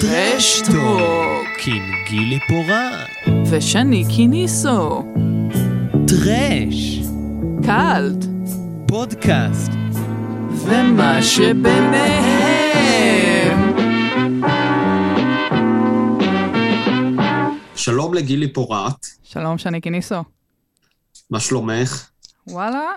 טרשטוק עם גילי פורט. ושני קיניסו טרש. קאלט פודקאסט. ומה שביניהם שלום לגילי פורט, שלום שני קיניסו מה שלומך? וואלה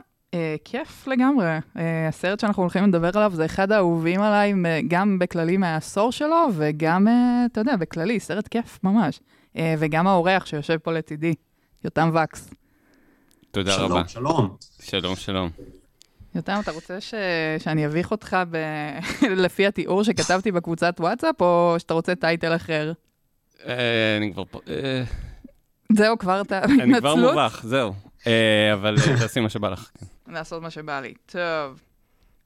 כיף לגמרי. אה, הסרט שאנחנו הולכים לדבר עליו זה אחד האהובים עליי, מ- גם בכללי מהעשור שלו, וגם, אה, אתה יודע, בכללי, סרט כיף ממש. אה, וגם האורח שיושב פה לצידי, יותם וקס. תודה שלום, רבה. שלום. שלום, שלום. יותם, אתה רוצה ש... שאני אביך אותך ב... לפי התיאור שכתבתי בקבוצת וואטסאפ, או שאתה רוצה טייטל אחר? אה, אני כבר פה, אה, זהו, כבר אתה אני כבר? מובך, זהו. אה, אבל אה, תעשי מה שבא לך. כן. לעשות מה שבא לי. טוב.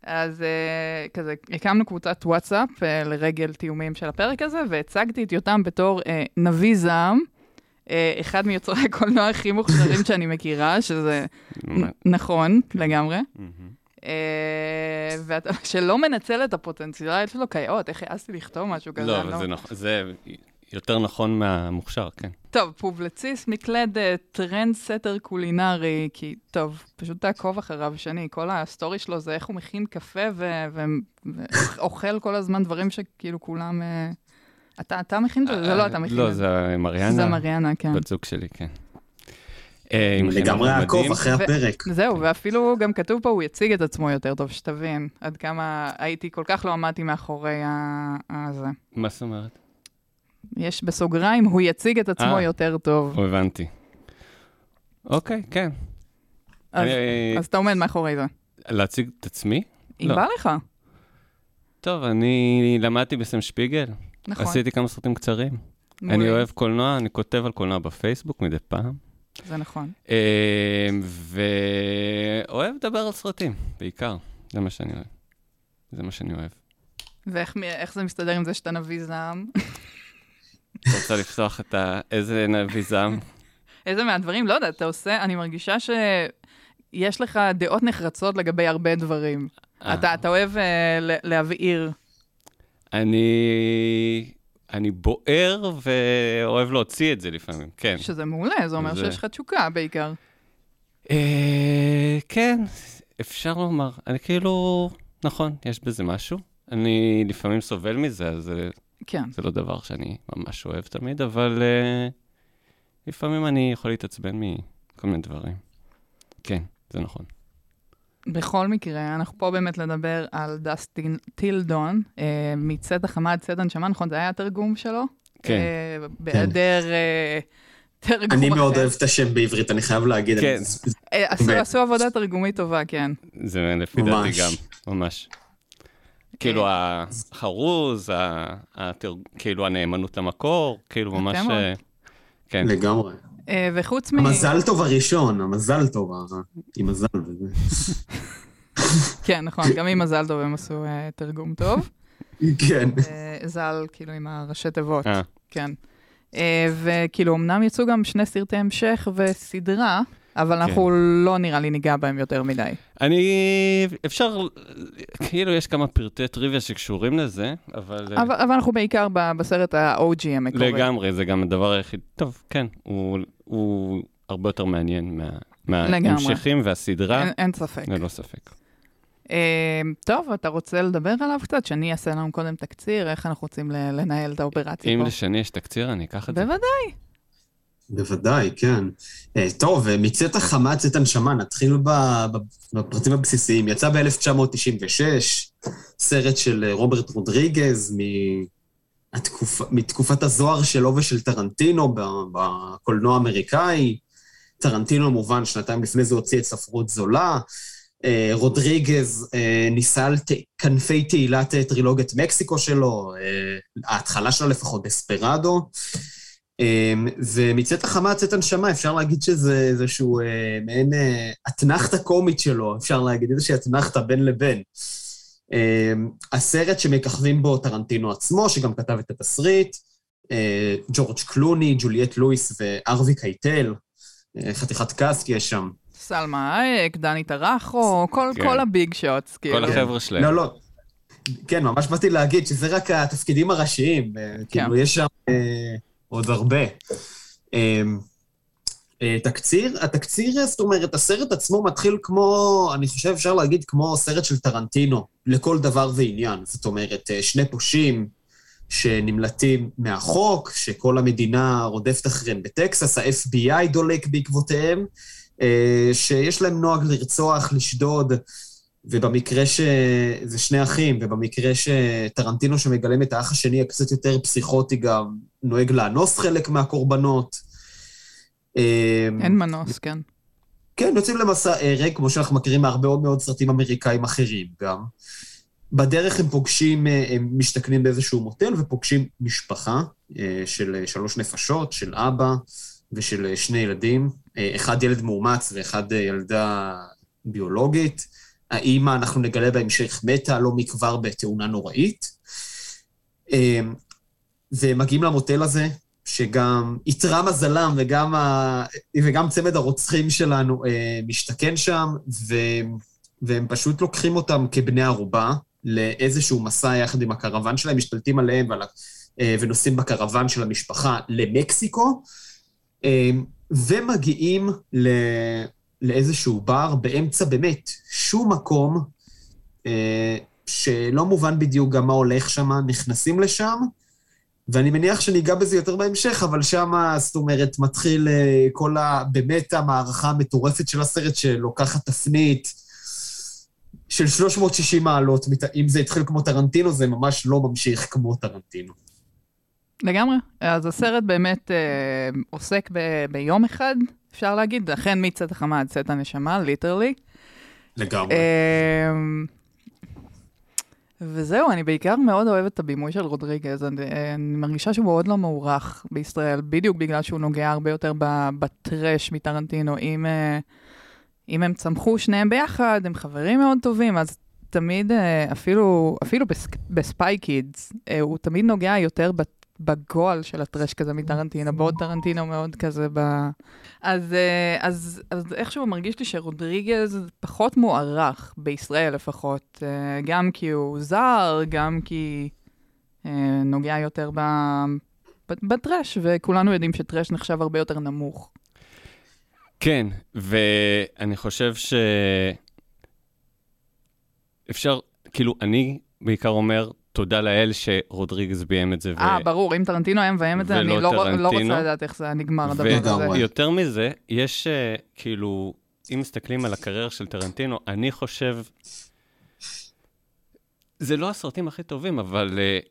אז uh, כזה, הקמנו קבוצת וואטסאפ uh, לרגל תיאומים של הפרק הזה, והצגתי את יותם בתור uh, נביא זעם, אה, אחד מיוצרי הקולנוע הכי מוכשרים שאני מכירה, שזה נכון לגמרי. אה, ואחד שלא מנצל את הפוטנציאל שלו כיאות, איך העזתי לכתוב משהו כזה? לא, אבל זה נכון, זה יותר נכון מהמוכשר, כן. טוב, פובליציסט, מקלדת, trendsetter קולינרי, כי טוב, פשוט תעקוב אחריו שני, כל ה story שלו זה איך הוא מכין קפה ו- ו- ואוכל כל הזמן דברים שכאילו כולם... אה, אתה, אתה מכין את זה? זה לא אתה מכין לא, את זה. זה מריאנה. זה מריאנה, כן. בת זוג שלי, כן. אה, לגמרי. אעקוב אחרי הפרק. זהו, ואפילו גם כתוב פה, הוא יציג את עצמו יותר טוב, שתבין עד כמה הייתי, כל כך לא עמדתי מאחורי ה- הזה. מה זאת אומרת? יש בסוגריים, הוא יציג את עצמו אה. יותר טוב. או הבנתי. אוקיי, כן. אז- אני- אז אתה עומד מאחורי זה. להציג את עצמי? אם לא. בא לך, טוב, אני למדתי בסם שפיגל. נכון. עשיתי כמה סרטים קצרים. אני מעולה. אוהב קולנוע, אני כותב על קולנוע בפייסבוק מדי פעם. זה נכון. אה, ואוהב לדבר על סרטים, בעיקר. זה מה שאני אוהב. זה מה שאני אוהב. ואיך זה מסתדר עם זה שאתה נביא זעם? רוצה לפתוח את ה... איזה נביא זעם? איזה מהדברים? לא יודעת, אתה עושה, אני מרגישה שיש לך דעות נחרצות לגבי הרבה דברים. אה, אתה, אתה אוהב אה, להבעיר. אני... אני בוער ואוהב להוציא את זה לפעמים, כן. שזה מעולה, זה אומר זה- שיש לך תשוקה בעיקר. אה, כן, אפשר לומר. אני כאילו... נכון, יש בזה משהו. אני לפעמים סובל מזה, אז זה, כן. זה לא דבר שאני ממש אוהב תמיד, אבל אה, לפעמים אני יכול להתעצבן מכל מיני דברים. כן, זה נכון. בכל מקרה, אנחנו פה באמת לדבר על דסטין טילדון, אה, מצאת החמה עד צאת הנשמה, נכון? זה היה התרגום שלו? כן. אה, בהיעדר תרגום אחר. אני מאוד אוהב את השם בעברית, אני חייב להגיד. כן. עשו- עבודה תרגומית טובה, כן. זה לפי דעתי. גם, ממש. כאילו החרוז, ה- התרג- כאילו הנאמנות למקור, כאילו ממש... אה, כן. לגמרי. אה, וחוץ מ... המזל טוב הראשון, המזל טוב, עם מזל וזה. כן, נכון, גם עם מזל טוב הם עשו אה, תרגום טוב. כן. ז"ל, כאילו, עם הראשי תיבות, כן. וכאילו, אמנם יצאו גם שני סרטי המשך וסדרה, אבל כן. אנחנו לא נראה לי ניגע בהם יותר מדי. אני... אפשר... כאילו, יש כמה פרטי טריוויה שקשורים לזה, אבל... אה, אבל אבל אנחנו בעיקר ב- בסרט ה-OG המקורי. לגמרי, זה גם הדבר היחיד. טוב, כן, הוא, הוא הרבה יותר מעניין מה. מההמשכים והסדרה, אין- אין ספק. ללא ספק. אה, טוב, אתה רוצה לדבר עליו קצת? שאני אעשה לנו קודם תקציר, איך אנחנו רוצים לנהל את האופרציה אם פה? לשני יש תקציר, אני אקח את זה. בוודאי. בוודאי, כן. אה, טוב, אה, מצאת החמה צאת הנשמה, נתחיל בפרטים הבסיסיים. יצא ב-1996, סרט של אה, רוברט רודריגז מהתקופ... מתקופת הזוהר שלו ושל טרנטינו בקולנוע האמריקאי. טרנטינו, מובן, שנתיים לפני זה הוציא את ספרות זולה. רודריגז ניסה על ת... כנפי תהילת טרילוגיית מקסיקו שלו, ההתחלה שלו לפחות, דספרדו. אמ, ומצאת החמה צאת הנשמה, אפשר להגיד שזה איזשהו אה, מעין אה, אתנחתא קומית שלו, אפשר להגיד, איזושהי אתנחתא בין לבין. אמ, הסרט שמככבים בו טרנטינו עצמו, שגם כתב את התסריט, אה, ג'ורג' קלוני, ג'וליאט לואיס הארווי קייטל, אה, חתיכת cast יש שם. סלמה הייק, דני טראחו, כל, כן. כל ה big shots, כאילו. כל החבר'ה שלהם. לא, לא. כן, ממש באתי להגיד שזה רק התפקידים הראשיים, אה, כאילו, יש שם אה, עוד הרבה. אה, אה, תקציר, התקציר, זאת אומרת, הסרט עצמו מתחיל כמו, אני חושב אפשר להגיד כמו סרט של טרנטינו, לכל דבר ועניין. זאת אומרת, אה, שני פושעים שנמלטים מהחוק, שכל המדינה רודפת אחריהם בטקסס, ה-FBI דולק בעקבותיהם, אה, שיש להם נוהג לרצוח, לשדוד, ובמקרה ש... זה שני אחים, ובמקרה שטרנטינו שמגלם את האח השני הקצת יותר פסיכוטי גם, נוהג לאנוס חלק מהקורבנות. אה, אין מנוס, כן. כן, יוצאים למסע הרג, כמו שאנחנו מכירים מהרבה מאוד מאוד סרטים אמריקאים אחרים גם. בדרך הם פוגשים, אה, הם משתכנים באיזשהו מוטל ופוגשים משפחה אה, של שלוש נפשות, של אבא ושל שני ילדים, אה, אחד ילד מאומץ ואחד ילדה ביולוגית. האימא, אנחנו נגלה בהמשך, מתה לא מכבר בתאונה נוראית. והם מגיעים למוטל הזה, שגם איתרע מזלם וגם, ה... וגם צמד הרוצחים שלנו אה, משתכן שם, ו... והם פשוט לוקחים אותם כבני ערובה לאיזשהו מסע יחד עם הקרוון שלהם, משתלטים עליהם ועל... אה, ונוסעים בקרוון של המשפחה למקסיקו, אה, ומגיעים ל... לאיזשהו בר באמצע באמת שום מקום, אה, שלא מובן בדיוק גם מה הולך שם, נכנסים לשם, ואני מניח שניגע בזה יותר בהמשך, אבל שם, זאת אומרת, מתחיל אה, כל ה... באמת המערכה המטורפת של הסרט, שלוקחת תפנית של 360 מעלות. אם זה התחיל כמו טרנטינו, זה ממש לא ממשיך כמו טרנטינו. לגמרי. אז הסרט באמת אה, עוסק ב- ביום אחד, אפשר להגיד, אכן מצאת החמה עד צאת הנשמה, ליטרלי. לגמרי. אה, וזהו, אני בעיקר מאוד אוהבת את הבימוי של רודריגז, אני, אני מרגישה שהוא מאוד לא מוערך בישראל, בדיוק בגלל שהוא נוגע הרבה יותר בטרש מטרנטינו. אם, אה, אם הם צמחו שניהם ביחד, הם חברים מאוד טובים, אז תמיד, אה, אפילו, אפילו בספיי קידס, אה, הוא תמיד נוגע יותר בגועל של הטרש כזה מטרנטינו, בעוד טרנטינו מאוד כזה ב... אז, אה, אז, אז איכשהו מרגיש לי שרודריגז פחות מוערך, בישראל לפחות, אה, גם כי הוא זר, גם כי אה, נוגע יותר ב... בטרש, וכולנו יודעים שטרש נחשב הרבה יותר נמוך. כן, ואני חושב ש... אפשר, כאילו, אני בעיקר אומר, תודה לאל שרודריגז ביים את זה. אה, ו... ברור, אם טרנטינו היה מביים את זה, אני לא, לא רוצה לדעת איך זה היה נגמר, הדבר הזה. ויותר מזה, יש, uh, כאילו, אם מסתכלים על הקריירה של טרנטינו, אני חושב... זה לא הסרטים הכי טובים, אבל uh,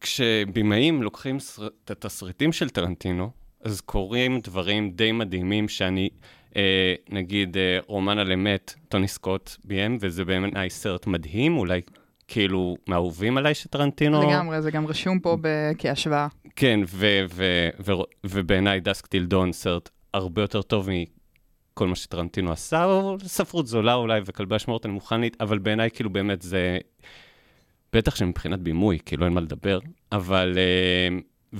כשבימאים לוקחים סר... את התסריטים של טרנטינו, אז קורים דברים די מדהימים שאני, אה, נגיד, אה, רומן על אמת, טוני סקוט ביים, וזה בעיניי סרט מדהים, אולי כאילו מהאהובים עליי שטרנטינו... לגמרי, זה גם רשום פה כהשוואה. כן, ובעיניי דסק טילדון סרט הרבה יותר טוב מכל מה שטרנטינו עשה, או ספרות זולה אולי, וכלבי השמורת אני מוכן, אבל בעיניי כאילו באמת זה... בטח שמבחינת בימוי, כאילו אין מה לדבר, אבל... אה,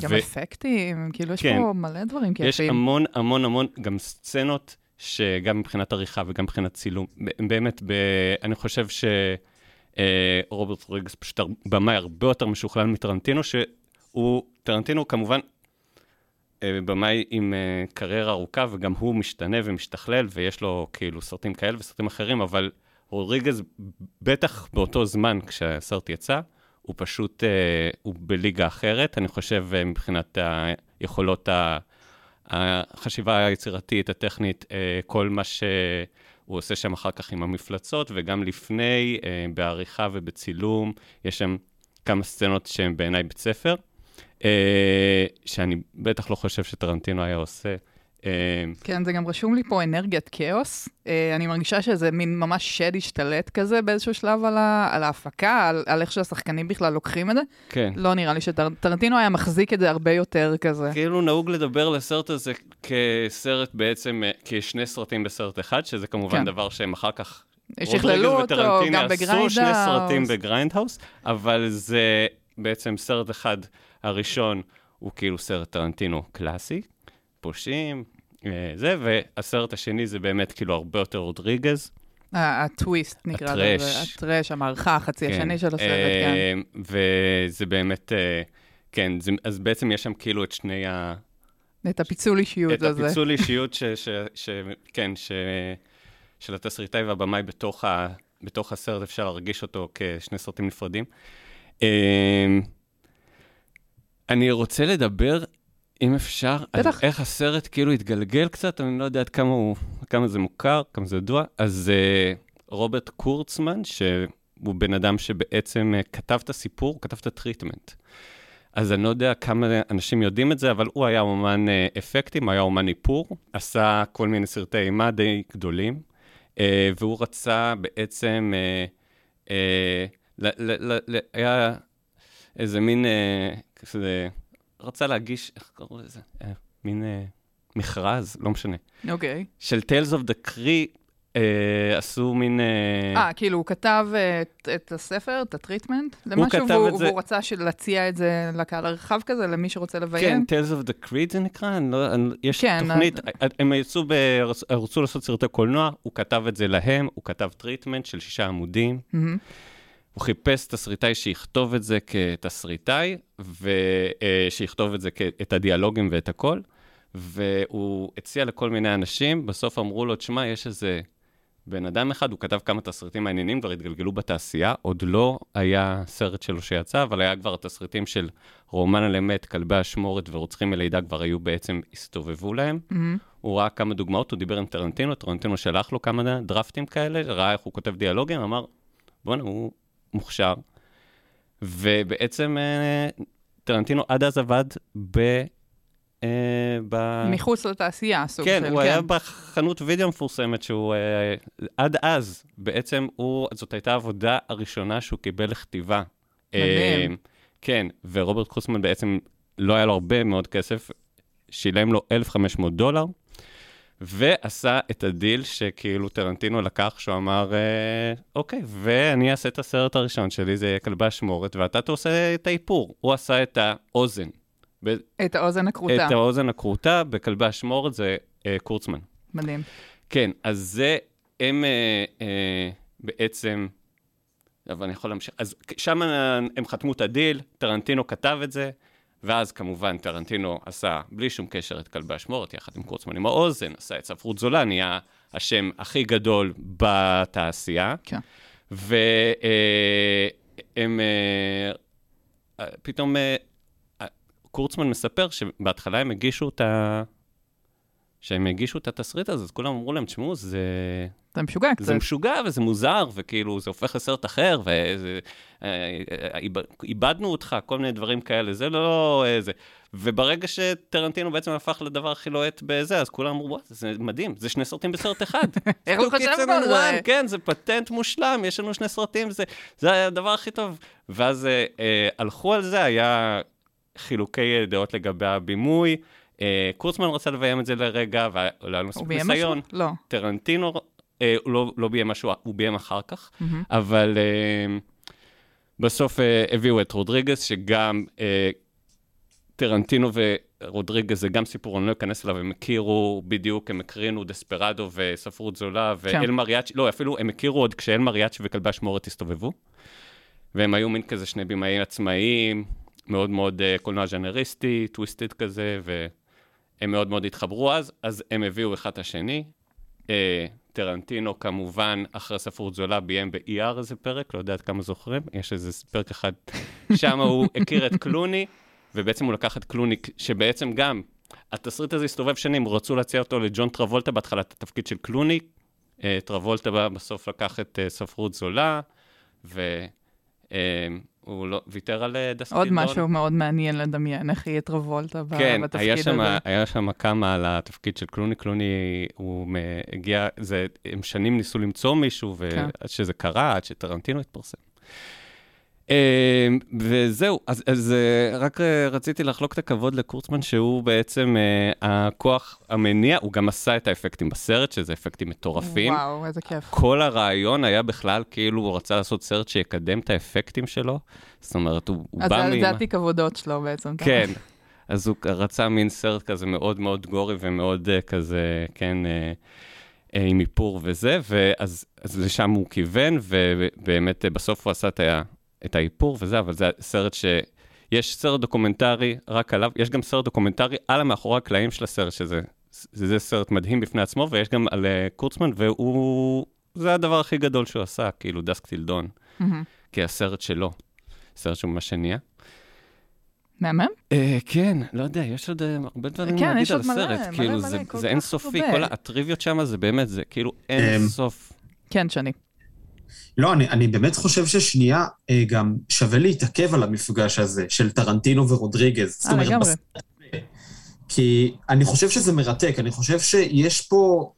גם ו... אפקטים, כאילו יש כן, פה מלא דברים כיפים. יש המון המון המון, גם סצנות, שגם מבחינת עריכה וגם מבחינת צילום, באמת, ב... אני חושב ש... אה, רוברט ריגס פשוט במאי הרבה יותר משוכלל מטרנטינו, שהוא, טרנטינו כמובן אה, במאי עם אה, קריירה ארוכה, וגם הוא משתנה ומשתכלל, ויש לו כאילו סרטים כאלה וסרטים אחרים, אבל רודריגז, בטח באותו זמן כשהסרט יצא, הוא פשוט, הוא בליגה אחרת, אני חושב מבחינת היכולות, החשיבה היצירתית, הטכנית, כל מה ש... הוא עושה שם אחר כך עם המפלצות, וגם לפני, אה, בעריכה ובצילום, יש שם כמה סצנות שהן בעיניי בית ספר, אה, שאני בטח לא חושב שטרנטינו היה עושה. אה, כן, זה גם רשום לי פה אנרגיית כאוס. אה, אני מרגישה שזה מין ממש שד השתלט כזה באיזשהו שלב על, ה, על ההפקה, על, על איך שהשחקנים בכלל לוקחים את זה. כן. לא נראה לי שטרנטינו היה מחזיק את זה הרבה יותר כזה. כאילו נהוג לדבר על הסרט הזה כסרט בעצם, אה, כשני סרטים בסרט אחד, שזה כמובן כן. דבר שהם אחר כך... שכללו אותו גם בגריינדהאוס. עשו שני סרטים בגריינדהאוס, אבל זה בעצם סרט אחד הראשון הוא כאילו סרט טרנטינו קלאסי, פושעים, אה, זה, והסרט השני זה באמת כאילו הרבה יותר רודריגז. הטוויסט נקרא. לזה, ה trash, המערכה, החצי כן. השני של הסרט, כן. אה, וזה באמת, אה, כן, זה, אז בעצם יש שם כאילו את שני ה... את הפיצול אישיות את הזה. הפיצול אישיות, ש, ש, ש, כן, ש, של התסריטאי והבמאי בתוך, ה, בתוך הסרט, אפשר להרגיש אותו כשני סרטים נפרדים. אני רוצה לדבר, אם אפשר, בטח. איך הסרט כאילו התגלגל קצת, אני לא יודע עד כמה, הוא, כמה זה מוכר, כמה זה ידוע. אז uh, רוברט קורצמן, שהוא בן אדם שבעצם uh, כתב את הסיפור, כתב את הטריטמנט. אז אני לא יודע כמה אנשים יודעים את זה, אבל הוא היה אומן uh, אפקטים, היה אומן איפור, עשה כל מיני סרטי אימה די גדולים, uh, והוא רצה בעצם, uh, uh, ל, ל, ל, ל, היה איזה מין, uh, כזה, רצה להגיש, איך קראו לזה? Uh, מין uh, מכרז, לא משנה. אוקיי. של Tales of the Crypt, אה, עשו מין... אה, אה, כאילו, הוא כתב אה, את- את הספר, את ה treatment, למשהו, כתב והוא- את זה- והוא רצה של- להציע את זה לקהל הרחב כזה, למי שרוצה כן, לביים. Tales of the Crypt זה נקרא, אני לא, אני, יש כן, תוכנית, הם יצאו, ב, רצו לעשות סרטי קולנוע, הוא כתב את זה להם, הוא כתב treatment של שישה עמודים, מהמם. הוא חיפש תסריטאי שיכתוב את זה כתסריטאי, ושיכתוב את זה, כ- את הדיאלוגים ואת הכל, והוא הציע לכל מיני אנשים, בסוף אמרו לו, תשמע, יש איזה בן אדם אחד, הוא כתב כמה תסריטים מעניינים, כבר התגלגלו בתעשייה, עוד לא היה סרט שלו שיצא, אבל היה כבר תסריטים של רומן על אמת, כלבי אשמורת ורוצחים מלידה כבר היו בעצם, הסתובבו להם. מהמם. הוא ראה כמה דוגמאות, הוא דיבר עם טרנטינו, טרנטינו שלח לו כמה דרפטים כאלה, ראה איך הוא כותב דיאלוגים, אמר, בואנה, הוא מוכשר. ובעצם אה, טרנטינו עד אז עבד ב... אה, ב... מחוץ לתעשייה, סוג כן, של, הוא היה בחנות וידאו מפורסמת שהוא, אה, עד אז, בעצם הוא, זאת הייתה העבודה הראשונה שהוא קיבל לכתיבה. מדהים. כן, ורוברט קורצמן בעצם לא היה לו הרבה מאוד כסף, שילם לו 1,500 דולר, ועשה את הדיל שכאילו טרנטינו לקח, שהוא אמר, אה, אוקיי, ואני אעשה את הסרט הראשון שלי, זה יהיה כלבי אשמורת, ואתה תעשה את האיפור. הוא עשה את האוזן. ב- את האוזן הכרותה. את האוזן הכרותה בכלבי אשמורת זה אה, קורצמן. מדהים. כן, אז זה, הם אה, אה, בעצם, אבל אני יכול להמשיך, אז שם הם חתמו את הדיל, טרנטינו כתב את זה, ואז כמובן טרנטינו עשה, בלי שום קשר, את כלבי אשמורת, יחד עם קורצמן עם האוזן, עשה את ספרות זולה, נהיה השם הכי גדול בתעשייה. כן. והם פתאום, אה, אה, קורצמן מספר שבהתחלה הם הגישו את ה... שהם הגישו את התסריט הזה, אז כולם אמרו להם, תשמעו, זה, זה משוגע קצת. זה משוגע וזה מוזר, וכאילו, זה הופך לסרט אחר, וזה... אה, אה, אותך, כל מיני דברים כאלה, זה לא... אה, זה. וברגע שטרנטינו בעצם הפך לדבר הכי לוהט בזה, אז כולם אמרו, וואו, זה מדהים, זה שני סרטים בסרט אחד. איך לא Kids חשבנו and על זה? כן, זה פטנט מושלם, יש לנו שני סרטים, זה, זה הדבר הכי טוב. ואז אה, אה, הלכו על זה, היה חילוקי דעות לגבי הבימוי. קורצמן רצה לביים את זה לרגע, והיה לו הוא מספיק? ניסיון. לא. טרנטינו, אה, הוא לא, לא ביים משהו, הוא ביים אחר כך, מהמם. אבל אה, בסוף אה, הביאו את רודריגז, שגם אה, טרנטינו ורודריגז זה גם סיפור, אני לא אכנס אליו, הם הכירו בדיוק, הם הקרינו דספרדו וספרות זולה, כן. ואל מריאצ'י, לא, אפילו הם הכירו עוד כשאל מריאצ'י וכלבי אשמורת הסתובבו, והם היו מין כזה שני במאים עצמאיים, מאוד מאוד אה, קולנוע ז'אנריסטי, טוויסטד כזה, והם מאוד מאוד התחברו אז, אז הם הביאו אחד את השני. אה, טרנטינו כמובן, אחרי ספרות זולה, ביים ב-ER איזה פרק, לא יודע עד כמה זוכרים, יש איזה פרק אחד, שם הוא הכיר את קלוני, ובעצם הוא לקח את קלוני, שבעצם גם, התסריט הזה הסתובב שנים, רצו להציע אותו לג'ון טרבולטה בהתחלה, את התפקיד של קלוני, אה, טרבולטה בסוף לקח את אה, ספרות זולה, והוא לא, ויתר על אה, דסקי עוד. משהו מאוד מעניין לדמיין, איך יהיה טרבולטה כן, בתפקיד היה שם, הזה. היה שם כמה על התפקיד של קלוני. קלוני, הוא הגיע, זה, הם שנים ניסו למצוא מישהו, כן. ועד שזה קרה, עד שטרנטינו התפרסם. אה, וזהו, אז, אז אה, רק אה, רציתי לחלוק את הכבוד לקורצמן, שהוא בעצם אה, הכוח המניע, הוא גם עשה את האפקטים בסרט, שזה אפקטים מטורפים. וואו, איזה כיף. כל הרעיון היה בכלל כאילו הוא רצה לעשות סרט שיקדם את האפקטים שלו. זאת אומרת, הוא, הוא אז בא זה- מ... זה התיק עבודות שלו בעצם. כן. אז הוא רצה מין סרט כזה מאוד מאוד gory ומאוד אה, כזה, כן, אה, אה, עם איפור וזה, ואז אז לשם הוא כיוון, ובאמת בסוף הוא עשה את, ה, את האיפור וזה, אבל זה סרט ש... יש סרט דוקומנטרי רק עליו, יש גם סרט דוקומנטרי על המאחורי הקלעים של הסרט, שזה זה, זה סרט מדהים בפני עצמו, ויש גם על אה, קורצמן, והוא, זה הדבר הכי גדול שהוא עשה, כאילו דסק טילדון, מהמם. כי הסרט שלו, סרט שהוא ממש הניע. מהמם? Uh, כן, לא יודע, יש עוד uh, הרבה דברים כן, להגיד יש על עוד מלא, הסרט. מלא, כאילו, מלא, זה, כל זה כך אינסופי, הרבה. כל הטריוויות שם זה באמת, זה כאילו אין אמ, סוף. כן, שני. לא, אני, אני באמת חושב ששנייה אה, גם שווה להתעכב על המפגש הזה של טרנטינו ורודריגז. זאת אה, אומרת, לגמרי. הזה. כי אני חושב שזה מרתק, אני חושב שיש פה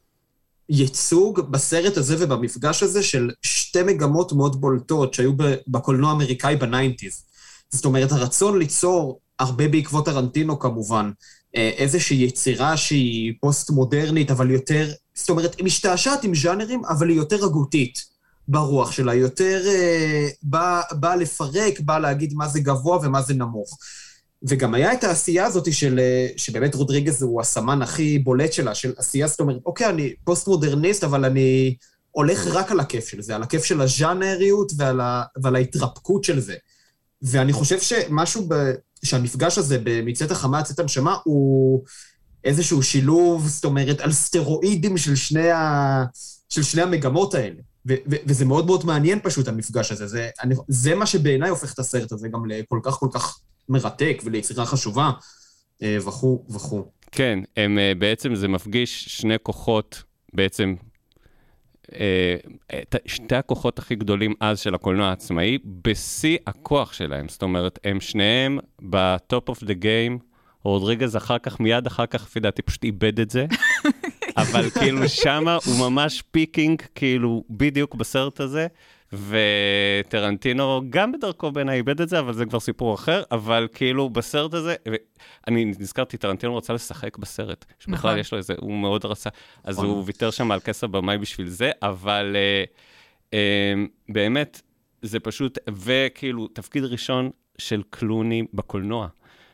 ייצוג בסרט הזה ובמפגש הזה של שתי מגמות מאוד בולטות שהיו בקולנוע האמריקאי ב nineties. זאת אומרת, הרצון ליצור, הרבה בעקבות טרנטינו כמובן, אה, איזושהי יצירה שהיא פוסט-מודרנית, אבל יותר, זאת אומרת, היא משתעשעת עם ז'אנרים, אבל היא יותר הגותית ברוח שלה, יותר אה, באה בא לפרק, באה להגיד מה זה גבוה ומה זה נמוך. וגם היה את העשייה הזאת של, אה, שבאמת רודריגז הוא הסמן הכי בולט שלה, של עשייה, זאת אומרת, אוקיי, אני פוסט-מודרניסט, אבל אני הולך רק על הכיף של זה, על הכיף של הז'אנריות ועל, ה, ועל ההתרפקות של זה. ואני חושב שמשהו, ב, שהמפגש הזה במצאת החמה, מצאת הנשמה, הוא איזשהו שילוב, זאת אומרת, על סטרואידים של שני, ה, של שני המגמות האלה. ו- ו- וזה מאוד מאוד מעניין פשוט, המפגש הזה. זה, אני, זה מה שבעיניי הופך את הסרט הזה גם לכל כך כל כך מרתק וליצירה חשובה, אה, וכו' וכו'. כן, הם אה, בעצם, זה מפגיש שני כוחות, בעצם, אה, שתי הכוחות הכי גדולים אז של הקולנוע העצמאי, בשיא הכוח שלהם. זאת אומרת, הם שניהם ב top of the game, רודריגז אחר כך, מיד אחר כך, לפי דעתי, פשוט איבד את זה. אבל כאילו שמה הוא ממש peaking, כאילו בדיוק בסרט הזה, וטרנטינו גם בדרכו בעיניי איבד את זה, אבל זה כבר סיפור אחר, אבל כאילו בסרט הזה, אני נזכרתי, טרנטינו רצה לשחק בסרט, שבכלל נכון. יש לו איזה, הוא מאוד רצה, אז נכון. הוא ויתר שם על כס הבמאי בשביל זה, אבל אה, אה, באמת, זה פשוט, וכאילו, תפקיד ראשון של קלוני בקולנוע.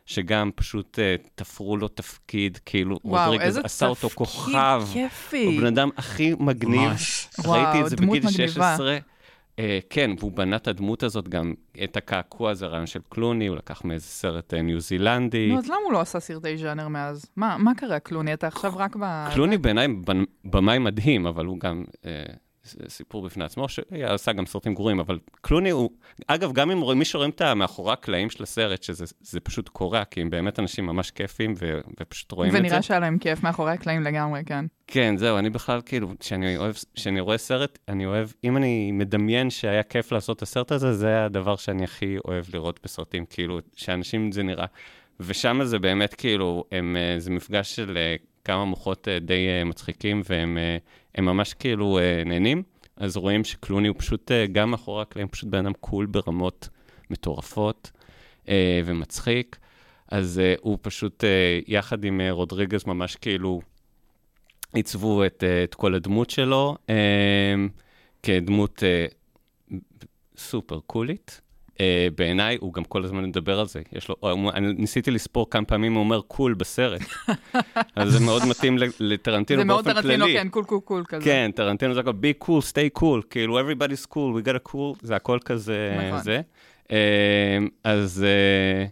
שגם פשוט uh, תפרו לו תפקיד, כאילו, וואו, רודריגז איזה עשה אותו תפקיד כוכב. כיפי. הוא בן אדם הכי מגניב. ממש. ראיתי את זה בגיל מגניבה. 16. Uh, כן, והוא בנה את הדמות הזאת גם, את הקעקוע הזה, רעיון של קלוני, הוא לקח מאיזה סרט uh, ניו זילנדי. נו, אז למה הוא לא עשה סרטי ז'אנר מאז? מה מה קרה, קלוני? אתה עכשיו רק ב... קלוני בעיניי במאי מדהים, אבל הוא גם uh, סיפור בפני עצמו, שעשה גם סרטים גרועים, אבל קלוני הוא, אגב, גם אם מי שרואים את מאחורי הקלעים של הסרט, שזה זה פשוט קורע, כי הם באמת אנשים ממש כיפים, ו, ופשוט רואים את זה. ונראה שהיה להם כיף מאחורי הקלעים לגמרי, כן. כן, זהו, אני בכלל, כאילו, כשאני אוהב, כשאני רואה סרט, אני אוהב, אם אני מדמיין שהיה כיף לעשות את הסרט הזה, זה הדבר שאני הכי אוהב לראות בסרטים, כאילו, שאנשים זה נראה. ושם זה באמת, כאילו, הם, אה, זה מפגש של אה, כמה מוחות אה, די אה, מצחיקים, והם אה, ממש כאילו נהנים. אז רואים שקלוני הוא פשוט, גם מאחורי הקלעים, פשוט בן אדם קול ברמות מטורפות ומצחיק. אז הוא פשוט, יחד עם רודריגז, ממש כאילו, עיצבו את, את כל הדמות שלו כדמות סופר קולית. אה, בעיניי, הוא גם כל הזמן מדבר על זה. יש לו, אני ניסיתי לספור כמה פעמים הוא אומר cool בסרט. אז זה מאוד מתאים לטרנטינו זה מאוד באופן טרנטינו, כללי. כן, cool cool cool כזה. כן, טרנטינו זה הכל be cool, stay cool, כאילו everybody's cool, we got a cool, זה הכל כזה, נכון. זה. אה, אז אה,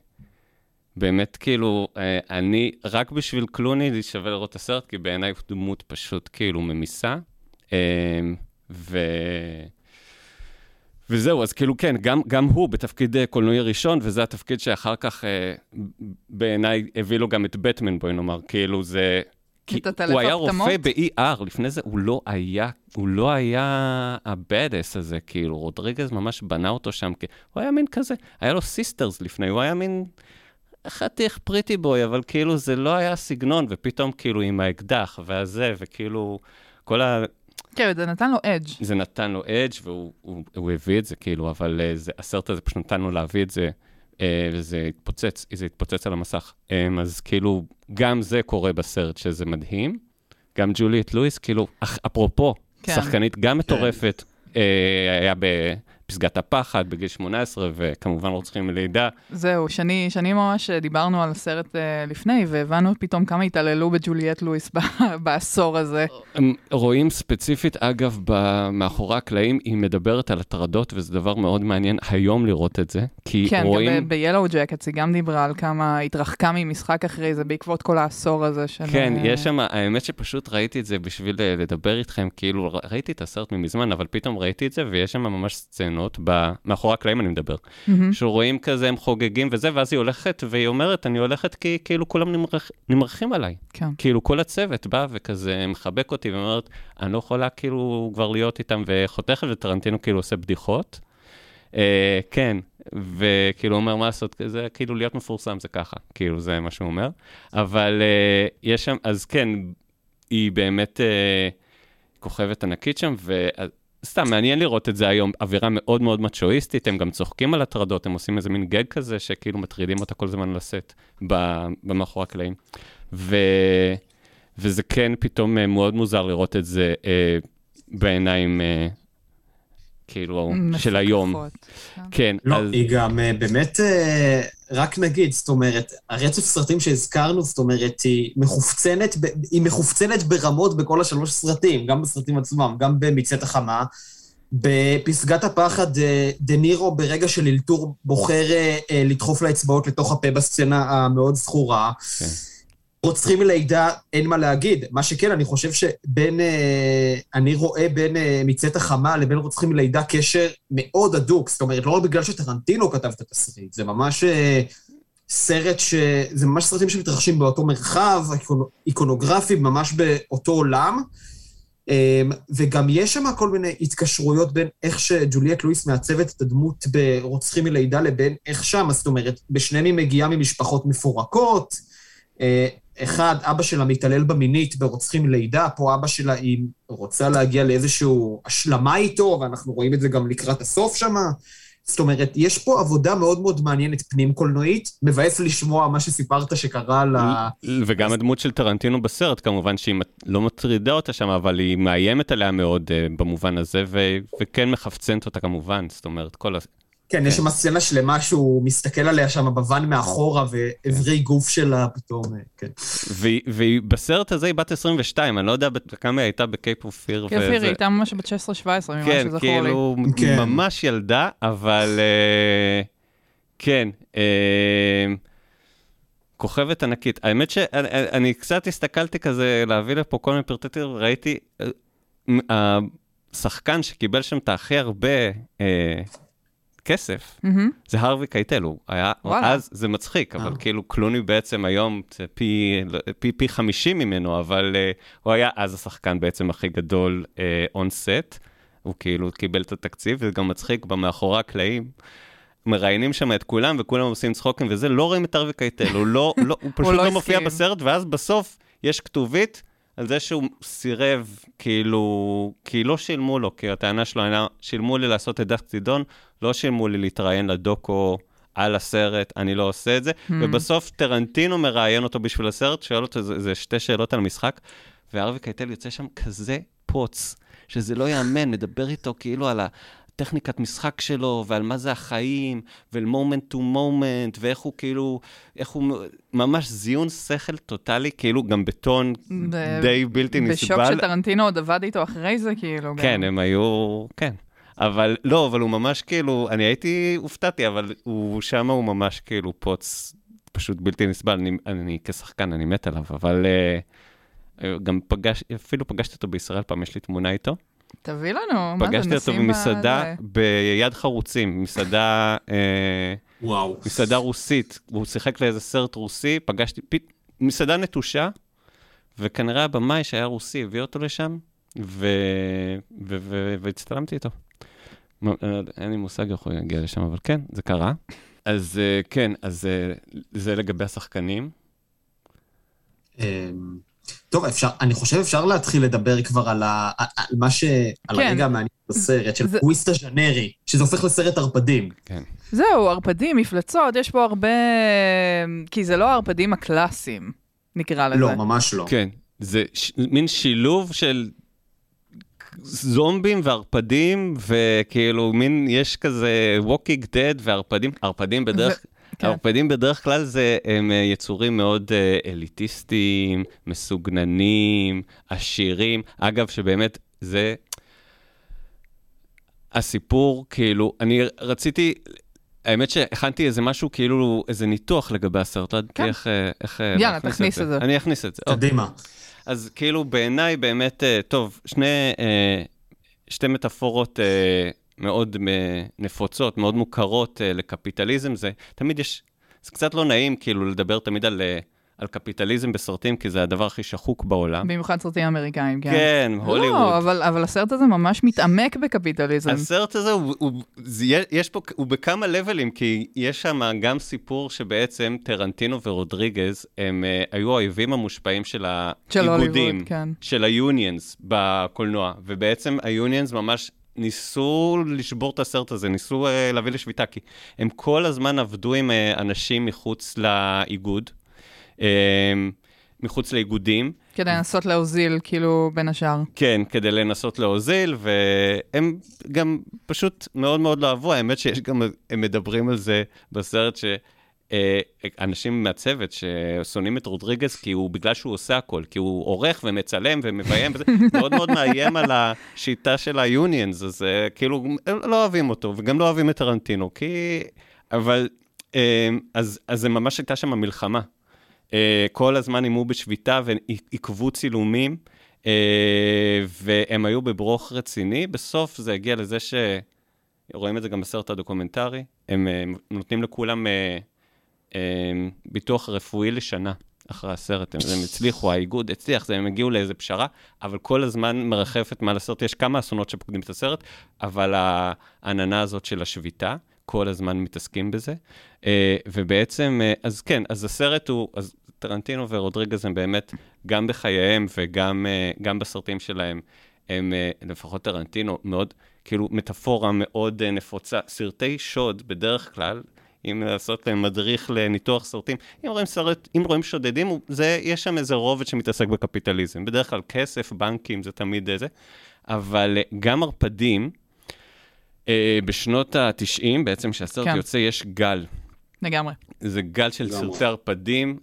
באמת, כאילו, אה, אני, רק בשביל קלוני, לי שווה לראות את הסרט, כי בעיניי הוא דמות פשוט כאילו ממיסה. אה, ו... וזהו, אז כאילו כן, גם, גם הוא בתפקיד אה, קולנועי ראשון, וזה התפקיד שאחר כך אה, בעיניי הביא לו גם את בטמן, בואי נאמר, כאילו זה... כי את הוא היה הפטמות? רופא ב-ER, לפני זה הוא לא היה, הוא לא היה ה badass הזה, כאילו, רודריגז ממש בנה אותו שם, כי הוא היה מין כזה, היה לו Sisters לפני, הוא היה מין חתיך pretty boy, אבל כאילו זה לא היה סגנון, ופתאום כאילו עם האקדח והזה, וכאילו, כל ה... כן, זה נתן לו אדג'. זה נתן לו אדג' והוא הוא, הוא הביא את זה, כאילו, אבל uh, זה, הסרט הזה פשוט נתן לו להביא את זה, uh, וזה התפוצץ, זה התפוצץ על המסך. Um, אז כאילו, גם זה קורה בסרט, שזה מדהים. גם ג'וליאט לואיס, כאילו, אפרופו, כן. שחקנית גם מטורפת, uh, היה ב, פסגת הפחד בגיל 18, וכמובן רוצחים מלידה. זהו, שני, שני ממש אה, דיברנו על הסרט uh, לפני, והבנו פתאום כמה התעללו בג'וליאט לואיס בעשור הזה. רואים ספציפית, אגב, מאחורי הקלעים, היא מדברת על הטרדות, וזה דבר מאוד מעניין היום לראות את זה, כי כן, רואים... גם ב-Yellow Jackets היא גם דיברה על כמה התרחקה ממשחק אחרי זה בעקבות כל העשור הזה של... כן, אה, יש שם, האמת שפשוט ראיתי את זה בשביל לדבר איתכם, כאילו, ראיתי את הסרט ממזמן, אבל פתאום ראיתי את זה, ויש שם ממש סצנות, ב- מאחורי הקלעים אני מדבר, מהמם. שרואים כזה, הם חוגגים וזה, ואז היא הולכת, והיא אומרת, אני הולכת כי כאילו כולם נמרח, נמרחים עליי. כן. כאילו, כל הצוות בא וכזה מחבק אותי ואומרת, אני לא יכולה כאילו כבר להיות איתם, וחותכת, וטרנטינו כאילו עושה בדיחות. אה, כן, וכאילו אומר מה לעשות, זה כאילו להיות מפורסם זה ככה, כאילו זה מה שהוא אומר. אבל אה, יש שם, אז כן, היא באמת אה, כוכבת ענקית שם, וסתם, מעניין לראות את זה היום, אווירה מאוד מאוד מצ'ואיסטית, הם גם צוחקים על הטרדות, הם עושים איזה מין גג כזה, שכאילו מטרידים אותה כל הזמן לסט, ב- במאחורי הקלעים. ו... וזה כן פתאום אה, מאוד מוזר לראות את זה אה, בעיניים, אה, כאילו, של היום. מפוקחות. כן, לא, אז... היא גם אה, באמת, אה, רק נגיד, זאת אומרת, הרצף סרטים שהזכרנו, זאת אומרת, היא מחופצנת, היא מחופצנת ברמות בכל השלוש סרטים, גם בסרטים עצמם, גם במצאת החמה. בפסגת הפחד, אה, דה נירו ברגע של אלתור בוחר לדחוף לאצבעות לתוך הפה בסצנה המאוד זכורה. כן. רוצחים מלידה, אין מה להגיד. מה שכן, אני חושב שבין... אה, אני רואה בין אה, מצאת החמה לבין רוצחים מלידה קשר מאוד הדוק. זאת אומרת, לא רק בגלל שטרנטינו כתב את התסריט, זה ממש אה, סרט ש... זה ממש סרטים שמתרחשים באותו מרחב, איקונ- איקונוגרפי, ממש באותו עולם. אה, וגם יש שם כל מיני התקשרויות בין איך שג'וליאט לואיס מעצבת את הדמות ברוצחים מלידה לבין איך שם, זאת אומרת, בשניהם היא מגיעה ממשפחות מפורקות. אחד, אבא שלה מתעלל במינית ברוצחים מלידה, פה אבא שלה, היא רוצה להגיע לאיזושהי השלמה איתו, ואנחנו רואים את זה גם לקראת הסוף שמה. זאת אומרת, יש פה עבודה מאוד מאוד מעניינת פנים קולנועית. מבאס לשמוע מה שסיפרת שקרה ל... וגם הדמות של טרנטינו בסרט, כמובן שהיא לא מטרידה אותה שם, אבל היא מאיימת עליה מאוד uh, במובן הזה, וכן מחפצנת אותה כמובן, זאת אומרת, כל. כן, יש שם סצנה שלמה שהוא מסתכל עליה שם בוואן מאחורה, ואיברי גוף שלה פתאום, אה, כן. והיא, והיא בסרט הזה היא בת 22, אני לא יודע כמה היא הייתה בקייפ אופיר. כיף, היא הייתה ממש בת 16-17, ממה כן, שזכור לי. כאילו, כן. ממש ילדה, אבל אה, כן, אה, כוכבת ענקית. האמת שאני אני קצת הסתכלתי כזה להביא לפה כל מיני פרטי תיאור, ראיתי, השחקן שקיבל שם את הכי הרבה אה, כסף, מהמם. זה הרווי קייטל, הוא היה, וואלה. אז זה מצחיק, אבל אה. כאילו קלוני בעצם היום זה פי, פי, פי 50 ממנו, אבל uh, הוא היה אז השחקן בעצם הכי גדול און uh, סט, הוא כאילו קיבל את התקציב, וזה גם מצחיק, במאחורי הקלעים. מראיינים שם את כולם, וכולם עושים צחוקים וזה, לא רואים את הרווי קייטל, הוא לא, לא, הוא פשוט לא לא מופיע. בסרט, ואז בסוף יש כתובית על זה שהוא סירב, כאילו, כי לא שילמו לו, כי הטענה שלו הייתה, שילמו לי לעשות את דף צידון, לא שילמו לי להתראיין לדוקו על הסרט, אני לא עושה את זה. Hmm. ובסוף טרנטינו מראיין אותו בשביל הסרט, שואל אותו, זה, זה שתי שאלות על משחק, והרווי קייטל יוצא שם כזה פוץ, שזה לא ייאמן, מדבר איתו כאילו על הטכניקת משחק שלו, ועל מה זה החיים, ועל moment to moment, ואיך הוא כאילו, איך הוא, ממש זיון שכל טוטאלי, כאילו גם בטון ב- די בלתי בשוק נסבל. שטרנטינו עוד עבד איתו אחרי זה, כאילו. גם. כן, הם היו, כן. אבל לא, אבל הוא ממש כאילו, אני הייתי, הופתעתי, אבל הוא, שם הוא ממש כאילו פוץ פשוט בלתי נסבל. אני, אני כשחקן, אני מת עליו, אבל uh, גם פגש, אפילו פגשתי אותו בישראל פעם, יש לי תמונה איתו. תביא לנו, מה זה, פגשתי אותו נשים במסעדה? ביד חרוצים, מסעדה, אה, וואו. מסעדה רוסית. הוא שיחק לאיזה סרט רוסי, פגשתי, פית, מסעדה נטושה, וכנראה הבמאי שהיה רוסי הביא אותו לשם, ו... ו... ו... והצטלמתי איתו. אה, אין לי מושג איך הוא יגיע לשם, אבל כן, זה קרה. אז אה, כן, אז זה לגבי השחקנים. טוב, אפשר, אני חושב אפשר להתחיל לדבר כבר על, ה, על מה ש... על כן. הרגע המעניין בסרט, של זה- קוויסטה ז'נרי, שזה הופך לסרט ערפדים. כן. זהו, ערפדים, מפלצות, יש פה הרבה... כי זה לא הערפדים הקלאסיים, נקרא לזה. לא, ממש לא. כן, זה ש... מין שילוב של זומבים וערפדים, וכאילו מין, יש כזה Walking Dead וערפדים, ערפדים בדרך... כן. ערפדים בדרך כלל זה, הם אה, יצורים מאוד אה, אליטיסטיים, מסוגננים, עשירים. אגב, שבאמת, זה הסיפור, כאילו, אני רציתי, האמת שהכנתי איזה משהו, כאילו, איזה ניתוח לגבי הסרט, לא כן. איך, אה, איך יאללה, תכניס את זה. אני אכניס את זה. אוקיי. קדימה. אז כאילו בעיניי באמת, טוב, שני, שתי מטאפורות מאוד אה, נפוצות, מאוד מוכרות אה, לקפיטליזם, זה תמיד יש, זה קצת לא נעים כאילו לדבר תמיד על, אה, על קפיטליזם בסרטים, כי זה הדבר הכי שחוק בעולם. במיוחד סרטים אמריקאים, כן. כן, הוליווד. לא, אבל, אבל הסרט הזה ממש מתעמק בקפיטליזם. הסרט הזה, הוא, הוא, זה, יש פה, הוא בכמה לבלים, כי יש שם גם סיפור שבעצם טרנטינו ורודריגז, הם uh, היו האויבים המושפעים של של האיגודים, הוליווד, כן. של ה unions בקולנוע, ובעצם ה unions ממש ניסו לשבור את הסרט הזה, ניסו uh, להביא לשביתה, כי הם כל הזמן עבדו עם uh, אנשים מחוץ לאיגוד, uh, מחוץ לאיגודים. כדי לנסות להוזיל, כאילו, בין השאר. כן, כדי לנסות להוזיל, והם גם פשוט מאוד מאוד לא אהבו. האמת שיש גם, הם מדברים על זה בסרט, שאנשים מהצוות ששונאים את רודריגז, כי הוא, בגלל שהוא עושה הכל, כי הוא עורך ומצלם ומביים, וזה מאוד מאוד מאיים על השיטה של ה unions, אז אה, כאילו, לא אוהבים אותו, וגם לא אוהבים את טרנטינו, כי... אבל, אה, אז, אז זה ממש הייתה שם מלחמה. אה, כל הזמן הימו בשביתה ועיכבו צילומים, אה, והם היו בברוך רציני. בסוף זה הגיע לזה ש... רואים את זה גם בסרט הדוקומנטרי, הם אה, נותנים לכולם אה, אה, ביטוח רפואי לשנה אחרי הסרט. הם, הצליחו, האיגוד הצליח, הם הגיעו לאיזה פשרה, אבל כל הזמן מרחפת מעל הסרט. יש כמה אסונות שפוקדים את הסרט, אבל העננה הזאת של השביתה, כל הזמן מתעסקים בזה. אה, ובעצם, אה, אז כן, אז הסרט הוא, אז טרנטינו ורודריגז הם באמת, גם בחייהם וגם אה, גם בסרטים שלהם, הם, לפחות טרנטינו, מאוד, כאילו, מטאפורה מאוד נפוצה. סרטי שוד, בדרך כלל, אם לעשות להם מדריך לניתוח סרטים, אם רואים סרט, אם רואים שודדים, זה, יש שם איזה רובד שמתעסק בקפיטליזם. בדרך כלל כסף, בנקים, זה תמיד זה. אבל אה, גם ערפדים, אה, בשנות ה-90, בעצם כשהסרט כן. יוצא, יש גל. לגמרי. זה גל של לגמרי. סרטי ערפדים,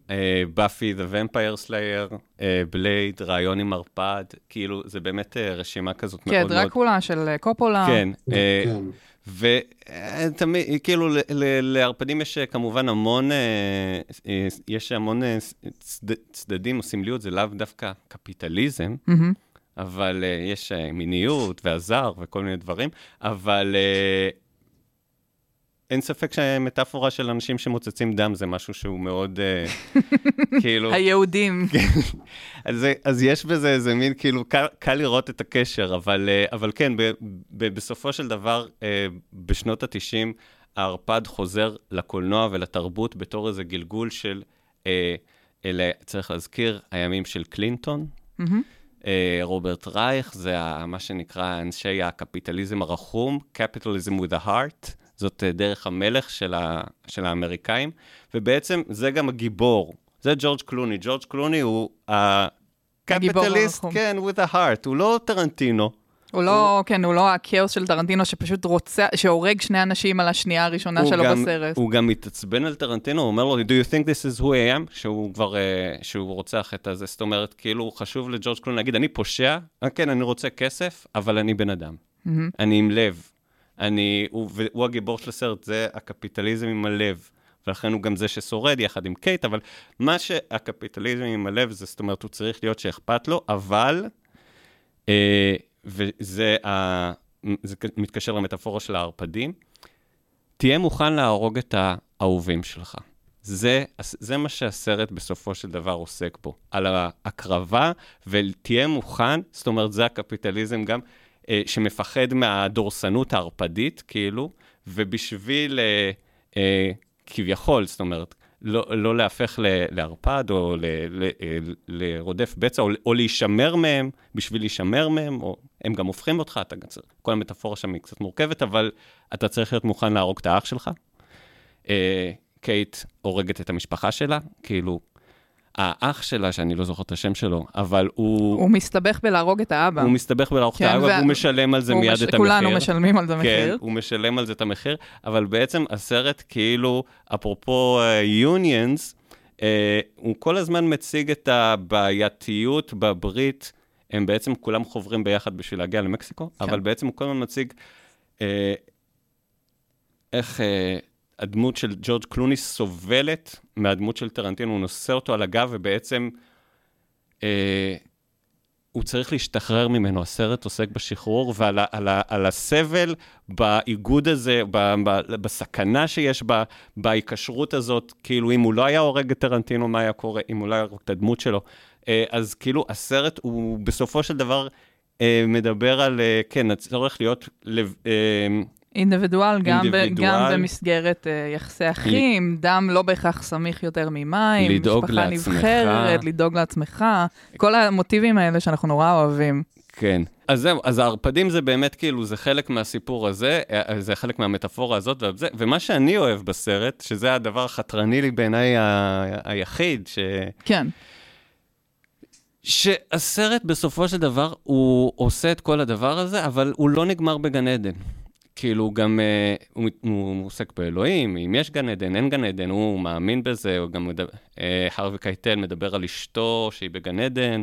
באפי, The Vampire Slayer, בלייד, רעיון עם ערפד, כאילו, זה באמת אה, רשימה כזאת כן, מאוד מאוד... דרקולה של אה, קופולה. כן, אה, כן. ותמיד, כאילו, לערפדים יש אה, כמובן המון, אה, אה, יש המון צד- צדדים או סמליות, זה לאו דווקא קפיטליזם, מהמם. אבל יש מיניות והזר וכל מיני דברים, אבל אין ספק שמטאפורה של אנשים שמוצצים דם זה משהו שהוא מאוד, uh, כאילו, היהודים. אז, זה- אז יש בזה איזה מין, כאילו, קל, קל לראות את הקשר, אבל, uh, אבל כן, ב, ב, בסופו של דבר, uh, בשנות ה-90, הערפד חוזר לקולנוע ולתרבות בתור איזה גלגול של, uh, אלה, צריך להזכיר, הימים של קלינטון. אה, רוברט רייך, זה מה שנקרא אנשי הקפיטליזם הרחום, Capitalism with a Heart, זאת אה, דרך המלך של, ה, של האמריקאים, ובעצם זה גם הגיבור, זה ג'ורג' קלוני. ג'ורג' קלוני הוא הקפיטליסט. כן, with a heart, הוא לא טרנטינו. הוא לא, כן, הוא לא הכאוס של טרנטינו שפשוט רוצה, שהורג שני אנשים על השנייה הראשונה הוא שלו גם- בסרט. הוא גם מתעצבן על טרנטינו, הוא אומר לו, do you think this is who I am? שהוא כבר, אה, שהוא רוצח את הזה. זאת אומרת, כאילו, חשוב לג'ורג' קלוני להגיד, אני פושע, אה, כן, אני רוצה כסף, אבל אני בן אדם. מהמם. אני עם לב. אני, הוא, והוא הגיבור של הסרט, זה הקפיטליזם עם הלב. ולכן הוא גם זה ששורד יחד עם קייט, אבל מה שהקפיטליזם עם הלב זה, זאת אומרת, הוא צריך להיות שאכפת לו, אבל, אה, וזה ה, זה מתקשר למטאפורה של הערפדים, תהיה מוכן להרוג את האהובים שלך. זה, זה מה שהסרט בסופו של דבר עוסק בו, על ההקרבה, ותהיה מוכן, זאת אומרת, זה הקפיטליזם גם, אה, שמפחד מהדורסנות הערפדית, כאילו, ובשביל, אה, אה, כביכול, זאת אומרת, לא, לא להפך ל- לערפד או ל, ל, אה, לרודף בצע, או, או להישמר מהם, בשביל להישמר מהם, או הם גם הופכים אותך, אתה כל המטאפורה שם היא קצת מורכבת, אבל אתה צריך להיות מוכן להרוג את האח שלך. אה, קייט הורגת את המשפחה שלה, כאילו, האח שלה, שאני לא זוכר את השם שלו, אבל הוא... הוא מסתבך בלהרוג את האבא. הוא מסתבח בלערוך את כן, האבא, וה- והוא משלם על זה מיד מש- את המחיר. כולנו משלמים על זה כן, מחיר. הוא משלם על זה את המחיר, אבל בעצם הסרט, כאילו, אפרופו יוניונס, הוא כל הזמן מציג את הבעייתיות בברית, הם בעצם כולם חוברים ביחד בשביל להגיע למקסיקו, כן. אבל בעצם הוא כל הזמן מציג אה, איך אה, הדמות של ג'ורג' קלוני סובלת מהדמות של טרנטינו, הוא נושא אותו על הגב, ובעצם אה, הוא צריך להשתחרר ממנו. הסרט עוסק בשחרור ועל על ה, על הסבל באיגוד הזה, ב, ב, בסכנה שיש בה, בהיקשרות הזאת. כאילו, אם הוא לא היה הורג את טרנטינו, מה היה קורה? אם הוא לא היה הורג את הדמות שלו. אה, אז כאילו, הסרט הוא בסופו של דבר אה, מדבר על, אה, כן, הצורך להיות... לב- אה, אינדיבידואל, גם, ב, גם. במסגרת uh, יחסי אחים, דם לא בהכרח סמיך יותר ממים, לדאוג משפחה לעצמך. נבחרת, לדאוג לעצמך, כל המוטיבים האלה שאנחנו נורא אוהבים. כן. אז זהו, אז הערפדים זה באמת כאילו, זה חלק מהסיפור הזה, אה, זה חלק מהמטאפורה הזאת וזה, ומה שאני אוהב בסרט, שזה הדבר החתרני לי בעיניי ה- היחיד, ש... כן, שהסרט בסופו של דבר, הוא עושה את כל הדבר הזה, אבל הוא לא נגמר בגן עדן. כאילו, גם, אה, הוא, הוא עוסק באלוהים, אם יש גן עדן, אין גן עדן, הוא מאמין בזה, הוא גם מדבר, אה, הרווי קייטל מדבר על אשתו שהיא בגן עדן,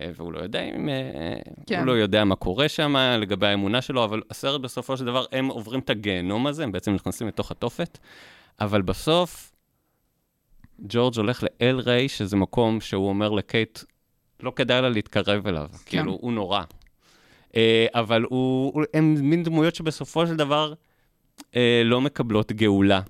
אה, והוא לא יודע אם, אה, כן. הוא לא יודע מה קורה שם לגבי האמונה שלו, אבל הסרט בסופו של דבר, הם עוברים את הגיהנום הזה, הם בעצם נכנסים לתוך התופת, אבל בסוף, ג'ורג' הולך לאל ריי, שזה מקום שהוא אומר לקייט, לא כדאי לה להתקרב אליו, כן. כאילו, הוא נורא. אה, אבל הוא, הם מין דמויות שבסופו של דבר אה, לא מקבלות גאולה.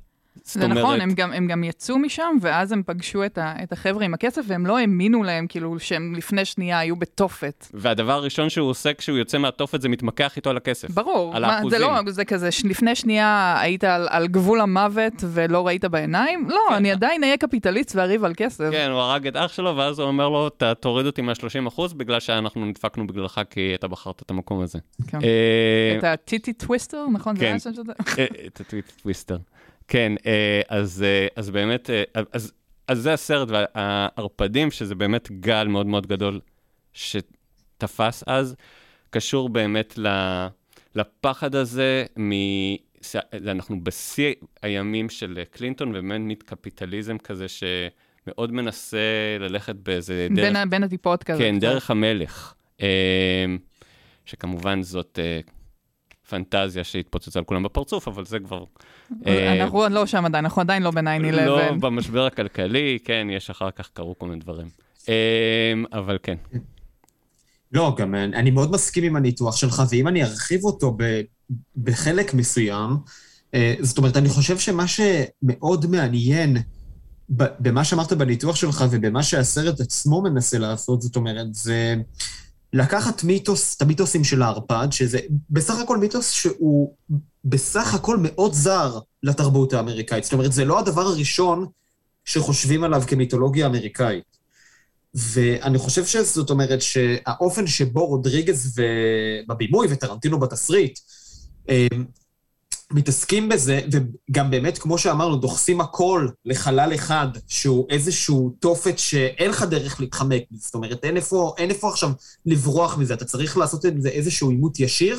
זה נכון, אומרת, הם גם, הם גם יצאו משם, ואז הם פגשו את, ה, את החבר'ה עם הכסף, והם לא האמינו להם, כאילו, שהם לפני שנייה היו בתופת. והדבר הראשון שהוא עושה כשהוא יוצא מהתופת זה מתמקח איתו על הכסף. ברור, על מה, זה. לא, זה כזה, ש- לפני שנייה היית על, על גבול המוות ולא ראית בעיניים? לא, כן. אני עדיין אהיה קפיטליסט ואריב על כסף. כן, הוא הרג את אח שלו, ואז הוא אומר לו, "ת- תוריד אותי מה-30% בגלל שאנחנו נדפקנו בגללך כי אתה בחרת את המקום הזה. כן. אה, את ה Titty Twister, נכון? כן. אה, את ה Titty Twister. כן, אה, אז, אה, אז באמת, אה, אז, אז זה הסרט, והערפדים, שזה באמת גל מאוד מאוד גדול שתפס אז, קשור באמת לפחד הזה מ... אנחנו בשיא הימים של קלינטון, ובאמת מקפיטליזם כזה שמאוד מנסה ללכת באיזה דרך... בין, בין הטיפות כזה. כן. דרך המלך. שכמובן זאת פנטזיה שהתפוצצה על כולם בפרצוף, אבל זה כבר... אה, אנחנו עוד לא שם עדיין, אנחנו עדיין לא ב-9-11. לא במשבר הכלכלי, כן, יש אחר כך קרו כל מיני דברים. אה, אבל כן, לא, גם אני מאוד מסכים עם הניתוח שלך, ואם אני ארחיב אותו ב, בחלק מסוים, אה, זאת אומרת, אני חושב שמה שמאוד מעניין ב- במה שאמרת בניתוח שלך ובמה שהסרט עצמו מנסה לעשות, זאת אומרת, זה לקחת מיתוס, את המיתוסים של הערפד, שזה בסך הכל מיתוס שהוא בסך הכל מאוד זר לתרבות האמריקאית. זאת אומרת, זה לא הדבר הראשון שחושבים עליו כמיתולוגיה אמריקאית. ואני חושב שזאת אומרת שהאופן שבו רודריגז ו... בבימוי וטרנטינו בתסריט אה, מתעסקים בזה, וגם באמת, כמו שאמרנו, דוחסים הכל לחלל אחד, שהוא איזשהו תופת שאין לך דרך להתחמק מזה. זאת אומרת, אין איפה, אין איפה עכשיו לברוח מזה, אתה צריך לעשות את זה איזשהו עימות ישיר.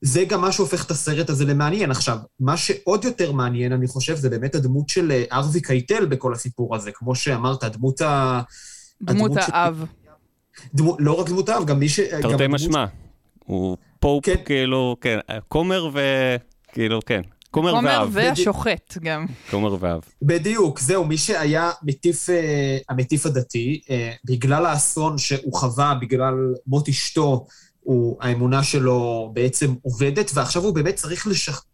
זה גם מה שהופך את הסרט הזה למעניין. עכשיו, מה שעוד יותר מעניין, אני חושב, זה באמת הדמות של אה, ארווי קייטל בכל הסיפור הזה. כמו שאמרת, הדמות ה... דמות של- האב. דמו, לא רק דמות האב, גם מי ש... תרתי משמע. הוא פופ, כן. כאילו, כן, כומר ו... כאילו, כן. כומר כומר ואב. והשוחט גם. כומר ואב. בדיוק, זהו, מי שהיה מטיף, אה, המטיף הדתי, אה, בגלל האסון שהוא חווה, בגלל מות אשתו, הוא, האמונה שלו בעצם עובדת, ועכשיו הוא באמת צריך לשח...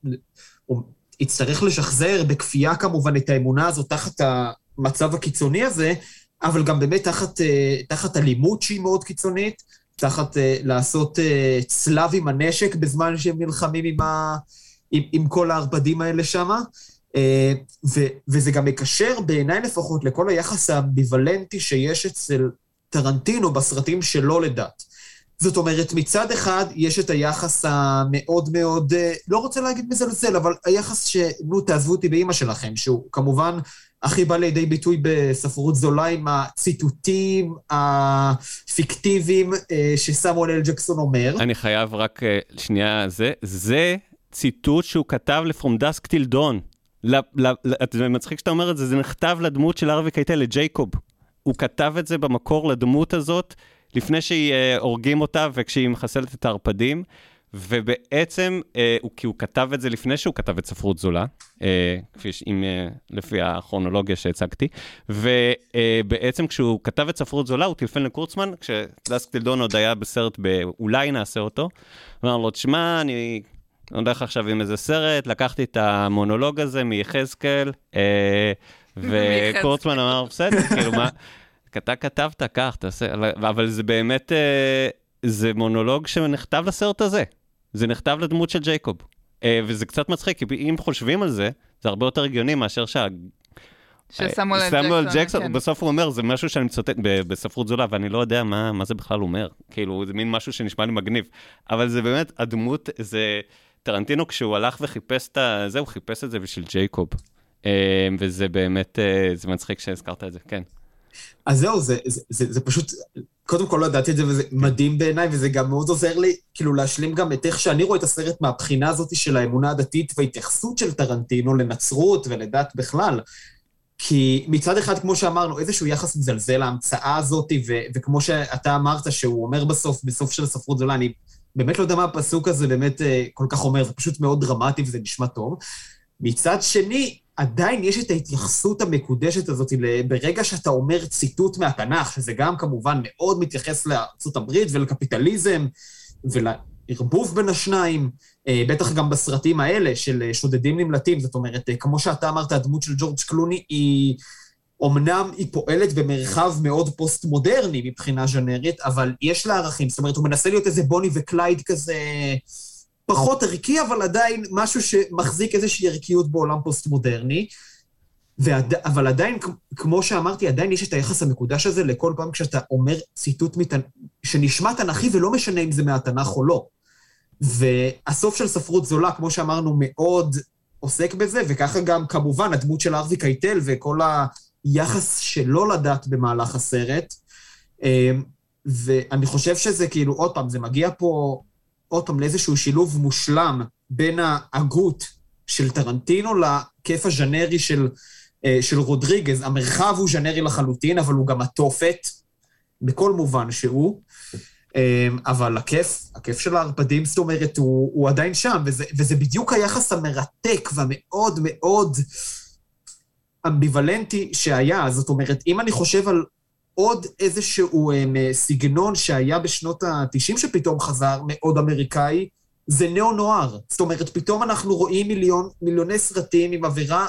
הוא יצטרך לשחזר בכפייה כמובן את האמונה הזאת תחת המצב הקיצוני הזה, אבל גם באמת תחת, אה, תחת אלימות שהיא מאוד קיצונית, תחת אה, לעשות אה, צלב עם הנשק בזמן שהם נלחמים עם, ה... עם, עם כל הערפדים האלה שמה. אה, ו- וזה גם מקשר בעיניי לפחות לכל היחס האמביוולנטי שיש אצל טרנטינו בסרטים שלו לדת. זאת אומרת, מצד אחד יש את היחס המאוד מאוד, אה, לא רוצה להגיד מזלזל, אבל היחס ש... נו, תעזבו אותי באימא שלכם, שהוא כמובן הכי בא לידי ביטוי בספרות זולה עם הציטוטים הפיקטיביים אה, שסמואל אל ג'קסון אומר. אני חייב רק שנייה, זה, זה ציטוט שהוא כתב ל-From Dusk Till Dawn. זה מצחיק שאתה אומר את זה, זה נכתב לדמות של ארווי קייטל, לג'ייקוב. הוא כתב את זה במקור לדמות הזאת, לפני שהיא אה, הורגים אותה וכשהיא מחסלת את הערפדים. ובעצם, אה, הוא, כי הוא כתב את זה לפני שהוא כתב את ספרות זולה, אה, כפי ש... אה, לפי הכרונולוגיה שהצגתי, ובעצם כשהוא כתב את ספרות זולה, הוא טלפן לקורצמן, כשדסק טילדון עוד היה בסרט ב"אולי נעשה אותו", אמר לו, תשמע, אני הולך עכשיו עם איזה סרט, לקחתי את המונולוג הזה מיחזקאל, אה, וקורצמן אמר, בסדר, כאילו, מה, אתה כתבת, קח, תעשה, אבל זה באמת, אה, זה מונולוג שנכתב לסרט הזה. זה נכתב לדמות של ג'ייקוב. אה, וזה קצת מצחיק, כי אם חושבים על זה, זה הרבה יותר הגיוני מאשר שה... שסמואל אה, סמואל ג'קסון, כן. בסוף הוא אומר, זה משהו שאני מצטט בספרות זולה, ואני לא יודע מה, מה זה בכלל אומר. כאילו, זה מין משהו שנשמע לי מגניב. אבל זה באמת, הדמות, זה... טרנטינו, כשהוא הלך וחיפש את. זה, הוא חיפש את זה בשביל ג'ייקוב. אה, וזה באמת, אה, זה מצחיק שהזכרת את זה, כן. אז זהו, זה, זה, זה, זה פשוט, קודם כל לא ידעתי את זה, וזה מדהים בעיניי, וזה גם מאוד עוזר לי, כאילו, להשלים גם את איך שאני רואה את הסרט מהבחינה הזאת של האמונה הדתית וההתייחסות של טרנטינו לנצרות ולדת בכלל. כי מצד אחד, כמו שאמרנו, איזשהו יחס מזלזל להמצאה הזאת, ו- וכמו שאתה אמרת, שהוא אומר בסוף, בסוף של הספרות זולה, אני באמת לא יודע מה הפסוק הזה באמת אה, כל כך אומר, זה פשוט מאוד דרמטי וזה נשמע טוב. מצד שני, עדיין יש את ההתייחסות המקודשת הזאת, ברגע שאתה אומר ציטוט מהתנ"ך, שזה גם כמובן מאוד מתייחס לארצות הברית ולקפיטליזם ולערבוב בין השניים, אה, בטח גם בסרטים האלה של אה, שודדים נמלטים, זאת אומרת, כמו שאתה אמרת, הדמות של ג'ורג' קלוני היא... אמנם היא פועלת במרחב מאוד פוסט-מודרני מבחינה ז'נרית, אבל יש לה ערכים. זאת אומרת, הוא מנסה להיות איזה בוני וקלייד כזה פחות ערכי, אבל עדיין משהו שמחזיק איזושהי ערכיות בעולם פוסט-מודרני. ועד... אבל עדיין, כמו שאמרתי, עדיין יש את היחס המקודש הזה לכל פעם כשאתה אומר ציטוט מת... שנשמע תנ"כי ולא משנה אם זה מהתנ"ך או לא. והסוף של ספרות זולה, כמו שאמרנו, מאוד עוסק בזה, וככה גם כמובן הדמות של ארווי קייטל וכל היחס שלו לדת במהלך הסרט. אמ, ואני חושב שזה כאילו, עוד פעם, זה מגיע פה עוד פעם לאיזשהו שילוב מושלם בין ההגות של טרנטינו לכיף הז'נרי של, אה, של רודריגז. המרחב הוא ז'נרי לחלוטין, אבל הוא גם התופת, בכל מובן שהוא. אמ, אבל הכיף, הכיף של הערפדים, זאת אומרת, הוא, הוא עדיין שם, וזה, וזה בדיוק היחס המרתק והמאוד מאוד אמביוולנטי שהיה. זאת אומרת, אם אני חושב על עוד איזשהו um, סגנון שהיה בשנות ה-90 שפתאום חזר, מאוד אמריקאי, זה ניאו-נואר. זאת אומרת, פתאום אנחנו רואים מיליון, מיליוני סרטים עם אווירה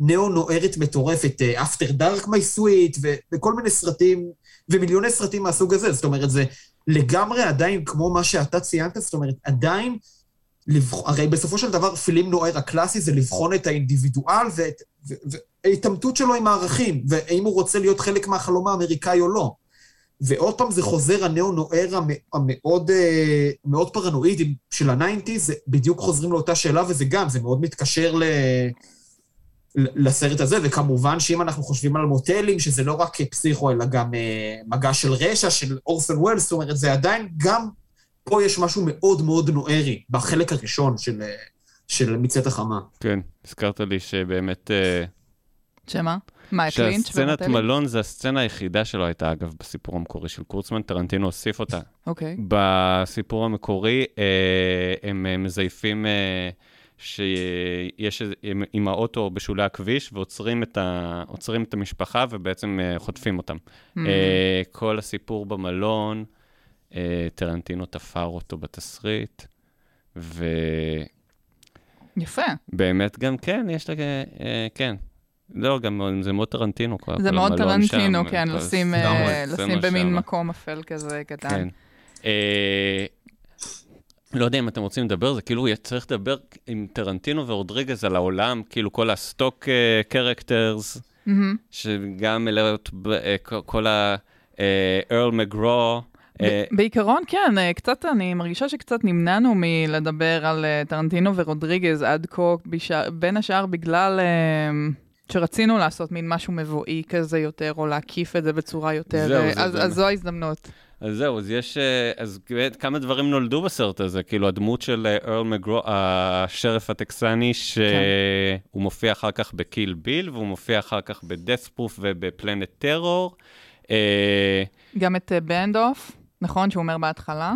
ניאו-נוארת מטורפת, אה, Dark My Sweet, ו- וכל מיני סרטים, ומיליוני סרטים מהסוג הזה. זאת אומרת, זה לגמרי עדיין כמו מה שאתה ציינת, זאת אומרת, עדיין, לבח... הרי בסופו של דבר פילם נוער הקלאסי זה לבחון את האינדיבידואל ואת... ו... וההתעמתות שלו עם הערכים, והאם הוא רוצה להיות חלק מהחלום האמריקאי או לא. ועוד פעם זה חוזר, הנאו-נואר המ- המאוד אה, מאוד פרנואידי של ה nineties, בדיוק חוזרים לאותה שאלה, וזה גם, זה מאוד מתקשר ל... לסרט הזה, וכמובן שאם אנחנו חושבים על מוטלים, שזה לא רק פסיכו, אלא גם אה, מגע של רשע, של אורסון ווילס, זאת אומרת, זה עדיין גם, פה יש משהו מאוד מאוד נוארי, בחלק הראשון של, אה, של מצאת החמה. כן, הזכרת לי שבאמת... אה, שמה? מה, את לינץ' שהסצנת? מלון זה הסצנה היחידה שלו הייתה, אגב, בסיפור המקורי של קורצמן, טרנטינו הוסיף אותה. אוקיי. בסיפור המקורי, אה, הם מזייפים אה, שיש עם, עם האוטו בשולי הכביש ועוצרים את, ה, את המשפחה ובעצם אה, חוטפים אותם. Mm. אה, כל הסיפור במלון, טרנטינו תפר אותו בתסריט, ובאמת יפה. גם כן, יש לה, אה, כן. לא, גם זה מאוד טרנטינו. זה מאוד טרנטינו, שם, כן, לשים אה, לשים במין שם. מקום אפל כזה קטן. כן. אה, לא יודע אם אתם רוצים לדבר, זה כאילו צריך לדבר עם טרנטינו ורודריגז על העולם, כאילו כל ה stock characters, מהמם. שגם מלאות ב- אה, כל- ה... אה, ארל מגרו. אה, בעיקרון, כן, אה, קצת, אני מרגישה שקצת נמנענו מלדבר על אה, טרנטינו ורודריגז עד כה, בין השאר בגלל, שרצינו לעשות מין משהו מבואי כזה יותר, או להקיף את זה בצורה יותר, זהו, זה אז, זו ההזדמנות. אז זהו, אז יש, אז כמה דברים נולדו בסרט הזה, כאילו הדמות של ארל מגרו, השריף הטקסני, שהוא כן. מופיע אחר כך ב Kill Bill, והוא מופיע אחר כך ב Death Proof וב Planet Terror. גם את Band of, נכון? שהוא אומר בהתחלה.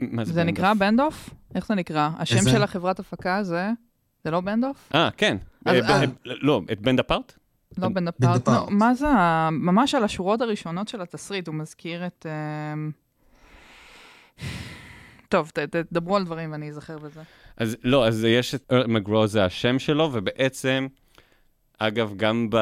מה זה Band נקרא of? Band of? איך זה נקרא? השם איזה? של החברת הפקה זה... זה לא בנד אוף? אה, כן. אז- אה, ב- אה. אה, לא, את Band Apart? לא Band Apart. Apart. נו, מה זה? ממש על השורות הראשונות של התסריט, הוא מזכיר את... טוב, ת- ת- תדברו על דברים ואני אזכר בזה. אז לא, אז יש את מקגרו, זה השם שלו, ובעצם, אגב, גם ב...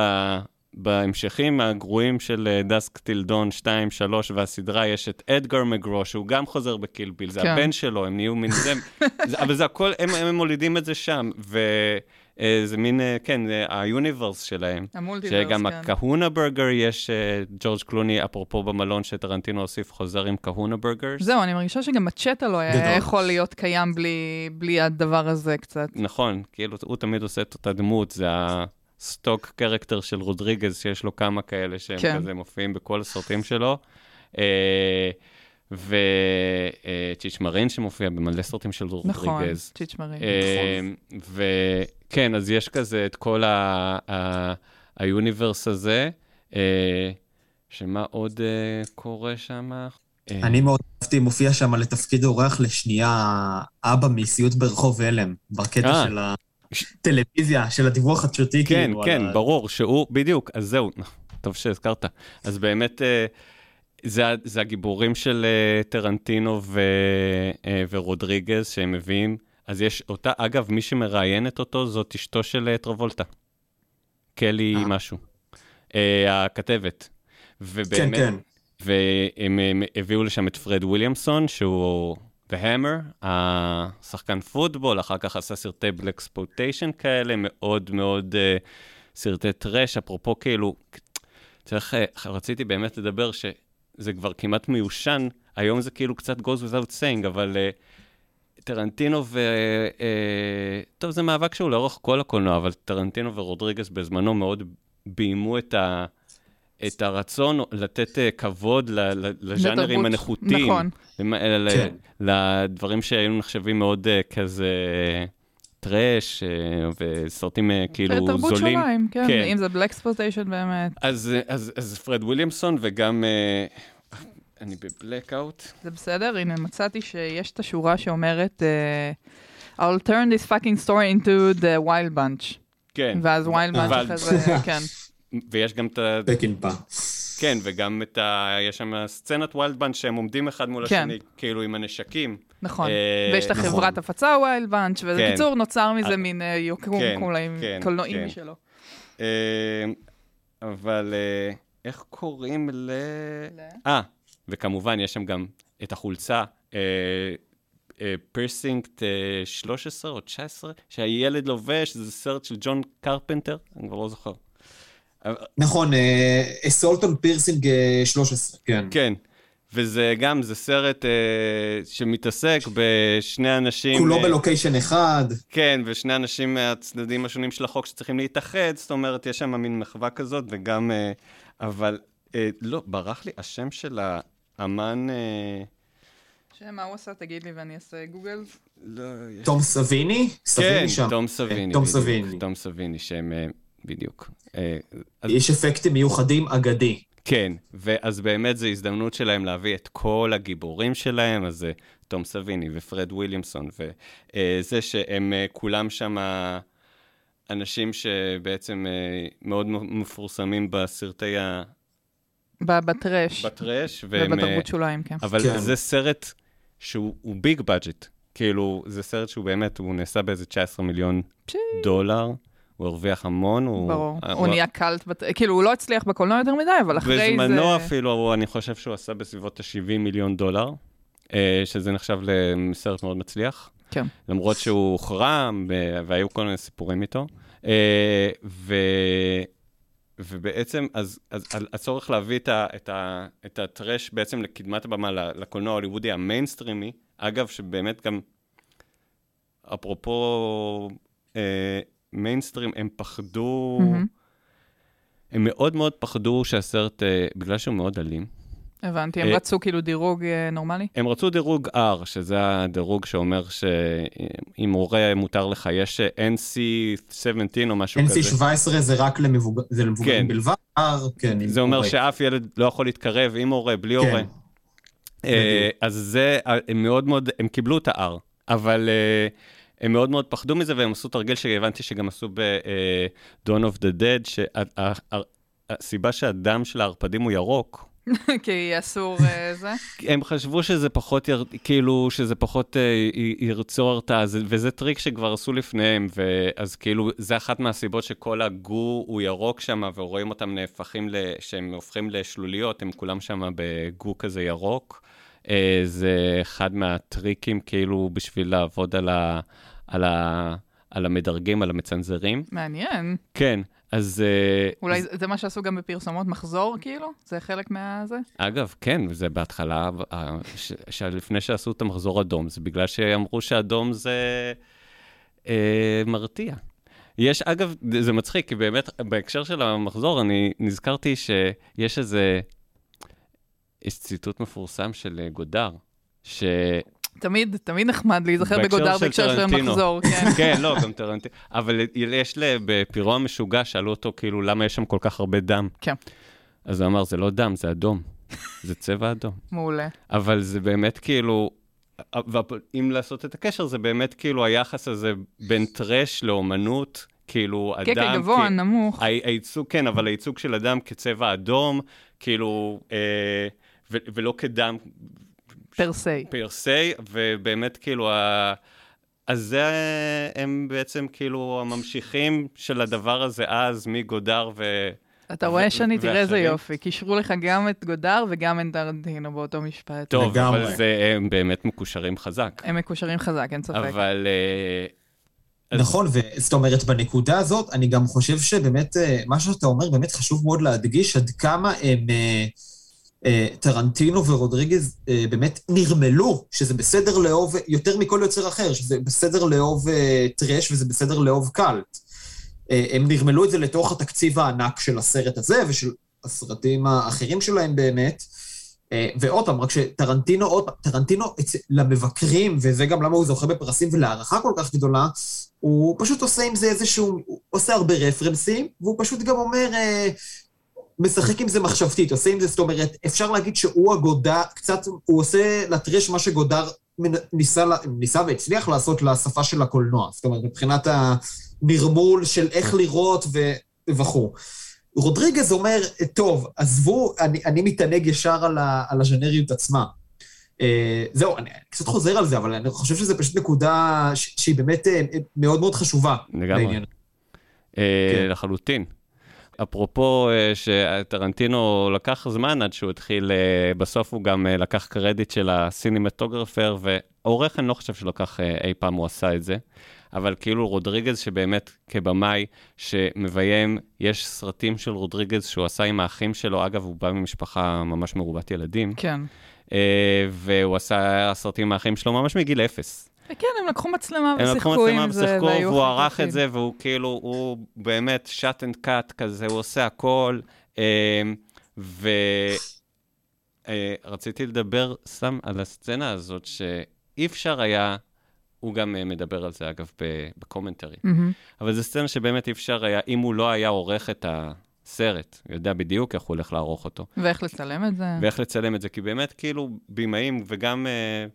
בהמשכים הגרועים של Dusk Till Dawn 2, 3 והסדרה, יש את אדגר מקגרו, שהוא גם חוזר ב Kill Bill, זה כן. הבן שלו, הם נהיו מין זה, זה אבל זה הכל, הם, הם מולידים את זה שם, וזה מין, אה, כן, זה ה universe שלהם. ה multiverse, שגם כן. ה Kahuna Burger, יש אה, ג'ורג' קלוני, אפרופו במלון שטרנטינו הוסיף, חוזר עם Kahuna Burgers. זהו, אני מרגישה שגם מצ'טה לא היה. יכול להיות קיים בלי, בלי הדבר הזה קצת. נכון, כאילו, הוא תמיד עושה את אותה דמות, זה ה stock character של רודריגז, שיש לו כמה כאלה שהם כן. כזה מופיעים בכל הסרטים שלו. וצ'יץ' מרין שמופיע במלא סרטים של נכון, רודריגז. צ'יץ' מרין. אה, וכן, אז יש כזה את כל ה- ה- ה universe הזה, אה, שמה עוד אה, קורה שם? אה, אני מאוד אהבתי, מופיע שם לתפקיד אורח לשנייה אבא מסיוט ברחוב הלם, בקטע אה. של הטלוויזיה, של הדיווח החדשותי, כן, כאילו. כן, על ברור, שהוא, בדיוק, אז זהו, טוב שהזכרת. אז באמת, אה, זה, זה הגיבורים של אה, טרנטינו ו, אה, ורודריגז שהם מביאים. אז יש אותה, אגב, מי שמראיינת אותו זאת אשתו של טרבולטה. קלי אה. משהו. הכתבת. כן, ובאמת, כן. והם הם הביאו לשם את פרד וויליאמסון, שהוא Hammer, השחקן פוטבול, אחר כך עשה סרטי blaxploitation כאלה, מאוד מאוד uh, סרטי trash, אפרופו כאילו, צריך, uh, רציתי באמת לדבר שזה כבר כמעט מיושן, היום זה כאילו קצת goes without saying, אבל uh, טרנטינו ו... טוב, זה מאבק שהוא לאורך כל הקולנוע, אבל טרנטינו ורודריגז בזמנו מאוד ביימו את ה... את הרצון לתת אה, כבוד לז'אנרים. הנחותים. נכון. כן. לדברים שהיו נחשבים מאוד אה, כזה trash, אה, וסרטים כאילו תרבות זולים. שוליים, כן, כן. אם זה blaxploitation באמת. אז, אז, אז פרד וויליאמסון וגם, אני ב-blackout. זה בסדר, הנה מצאתי שיש את השורה שאומרת I'll turn this fucking story into the wild bunch. כן. ואז wild bunch אחרי זה, כן. ויש גם את ה... פקינפה. כן, וגם את ה... יש שם סצנת wild bunch שהם עומדים אחד מול כן. השני, כאילו עם הנשקים. נכון. אה, ויש את נכון. החברת הפצה Wild Bunch, כן. ובקיצור נוצר מזה אה, מין אה, יקום כן, קולנועי- כן, קולנועי כן. משלו. אה, אבל אה, איך קוראים ל... אה, וכמובן, יש שם גם את החולצה, Precinct 13 או 19, שהילד לובש, זה סרט של ג'ון קרפנטר, אני כבר לא זוכר. נכון, Assault on Precinct אה, 13, כן. כן, וזה גם, זה סרט אה, שמתעסק בשני אנשים... כולו אה, ב-location אחד. כן, ושני אנשים מהצדדים השונים של החוק שצריכים להתאחד, זאת אומרת, יש שם מין מחווה כזאת, וגם... אה, אבל אה, לא, ברח לי השם של האמן... אה, שמה הוא עשה? תגיד לי ואני אעשה גוגל. לא, יש... תום סביני? כן, סביני שם. תום סביני. תום בדיוק, סביני. תום סביני, שהם... אה, בדיוק. אה, אז יש אפקטים מיוחדים אגדי. כן, ואז באמת זו הזדמנות שלהם להביא את כל הגיבורים שלהם, אז זה תום סביני ופרד וויליאמסון, וזה שהם אה, כולם שם אנשים שבעצם אה, מאוד מפורסמים בסרטי ה... בטרש. בטרש, והם... אה, ובתרבות שוליים, כן. אבל כן. זה סרט שהוא ביג בדג'ט. כאילו, זה סרט שהוא באמת, הוא נעשה באיזה 19 מיליון פשי. דולר, הוא הרוויח המון, הוא... ברור. אה, הוא נהיה קאלט, בת- כאילו, הוא לא הצליח בקולנוע יותר מדי, אבל אחרי זה... בזמנו אפילו, הוא- אני חושב שהוא עשה בסביבות ה-70 מיליון דולר, אה, שזה נחשב לסרט מאוד מצליח. כן. למרות שהוא הוחרם, והיו כל מיני סיפורים איתו. אה, ו... ובעצם, אז, אז הצורך להביא את, ה, את, ה, את ה-trash בעצם לקדמת הבמה, לקולנוע ההוליוודי המיינסטרימי, אגב, שבאמת גם, אפרופו אה, מיינסטרים, הם פחדו מה-MPAA. הם מאוד מאוד פחדו שהסרט, אה, בגלל שהוא מאוד אלים, הבנתי, הם אה, רצו כאילו דירוג אה, נורמלי? הם רצו דירוג R, שזה הדירוג שאומר שאם הורה מותר לך, יש אה, NC-17 או משהו כזה. NC 17 זה רק זה למבוגרים כן. בלבד, R, כן. זה אומר הורה. שאף ילד לא יכול להתקרב עם הורה, בלי כן. הורה. אז זה, הם מאוד מאוד, הם קיבלו את ה-R, אבל אה, הם מאוד מאוד פחדו מזה, והם עשו תרגיל שהבנתי שגם עשו ב-Dawn of the Dead, שהסיבה שהדם של הערפדים הוא ירוק, כי אסור אה, זה. הם חשבו שזה פחות, יר... כאילו, שזה פחות אה, י- ירצור הרתעה, זה- וזה טריק שכבר עשו לפניהם, ואז כאילו, זה אחת מהסיבות שכל הגו הוא ירוק שם, ורואים אותם נהפכים, ל... שהם הופכים לשלוליות, הם כולם שם בגו כזה ירוק. אה, זה אחד מהטריקים, כאילו, בשביל לעבוד על, ה... על, ה... על המדרגים, על המצנזרים. מעניין. כן, אז... אה, אולי זה מה שעשו גם בפרסומות מחזור, כאילו? זה חלק מהזה? אגב, כן, זה בהתחלה, אה, ש- שלפני שעשו את המחזור אדום, זה בגלל שאמרו שאדום זה אה, מרתיע. יש, אגב, זה מצחיק, כי באמת, בהקשר של המחזור, אני נזכרתי שיש איזה, יש ציטוט מפורסם של אה, גודר, ש... תמיד, תמיד נחמד להיזכר בגודר בהקשר של טרנטינו. מחזור, כן. כן, לא, גם טרנטינו. אבל יש, בפירו המשוגע, שאלו אותו, כאילו, למה יש שם כל כך הרבה דם? כן. אז הוא אמר, זה לא דם, זה אדום. זה צבע אדום. מעולה. אבל זה באמת כאילו, ואם לעשות את הקשר, זה באמת כאילו היחס הזה בין טרש לאומנות, כאילו אדם... כן, כן, גבוה, כ- נמוך. הייצוג, כן, אבל הייצוג של אדם כצבע אדום, כאילו, אה, ו- ולא כדם פר סי. פר סי, ובאמת כאילו, ה... אז זה הם בעצם כאילו הממשיכים של הדבר הזה אז, מגודר ו... אתה רואה, שני, תראה איזה. יופי. קישרו לך גם את גודר וגם את טרנטינו באותו משפט. טוב, לגמרי. אבל זה, הם באמת מקושרים חזק. הם מקושרים חזק, אין ספק. אבל... אה, אז- נכון, וזאת אומרת, בנקודה הזאת, אני גם חושב שבאמת, אה, מה שאתה אומר באמת חשוב מאוד להדגיש עד כמה הם, אה, טרנטינו ורודריגז אה, באמת נרמלו, שזה בסדר לאהוב, יותר מכל יוצר אחר, שזה בסדר לאהוב אה, טרש וזה בסדר לאהוב קאלט. אה, הם נרמלו את זה לתוך התקציב הענק של הסרט הזה ושל הסרטים האחרים שלהם באמת. אה, ועוד פעם, רק שטרנטינו, עוד פעם, טרנטינו למבקרים, וזה גם למה הוא זוכה בפרסים ולהערכה כל כך גדולה, הוא פשוט עושה עם זה איזשהו, הוא עושה הרבה רפרנסים, והוא פשוט גם אומר, אה, משחק עם זה מחשבתית, עושה עם זה, זאת אומרת, אפשר להגיד שהוא הגודר, קצת, הוא עושה לטרש מה שגודר ניסה, ניסה והצליח לעשות לשפה של הקולנוע. זאת אומרת, מבחינת הנרמול של איך לראות ו- וכו'. רודריגז אומר, טוב, עזבו, אני, אני מתענג ישר על, ה, על הז'נריות עצמה. אה, זהו, אני קצת חוזר על זה, אבל אני חושב שזו פשוט נקודה ש- שהיא באמת אה, מאוד מאוד חשובה. לגמרי. אה, כן. לחלוטין. אפרופו אה, שטרנטינו לקח זמן עד שהוא התחיל, אה, בסוף הוא גם אה, לקח קרדיט של הסינמטוגרפר, ועורך אני לא חושב שלקח אי פעם הוא עשה את זה, אבל כאילו רודריגז שבאמת כבמאי שמביים, יש סרטים של רודריגז שהוא עשה עם האחים שלו, אגב, הוא בא ממשפחה ממש מרובת ילדים, כן. והוא עשה סרטים עם האחים שלו ממש מגיל אפס. כן, הם לקחו מצלמה הם לקחו ושיחקו מצלמה עם זה, ושיחקו, והיו והוא ערך. את זה, והוא כאילו, הוא באמת shoot and cut כזה, הוא עושה הכל. ורציתי לדבר סתם על הסצנה הזאת, שאי אפשר היה, הוא גם אה, מדבר על זה, אגב, ב-commentary, מהמם. אבל זו סצנה שבאמת אי אפשר היה, אם הוא לא היה עורך את הסרט, הוא יודע בדיוק איך הוא הולך לערוך אותו. ואיך לצלם את זה? ואיך לצלם את זה, כי באמת כאילו בימאים, וגם אה,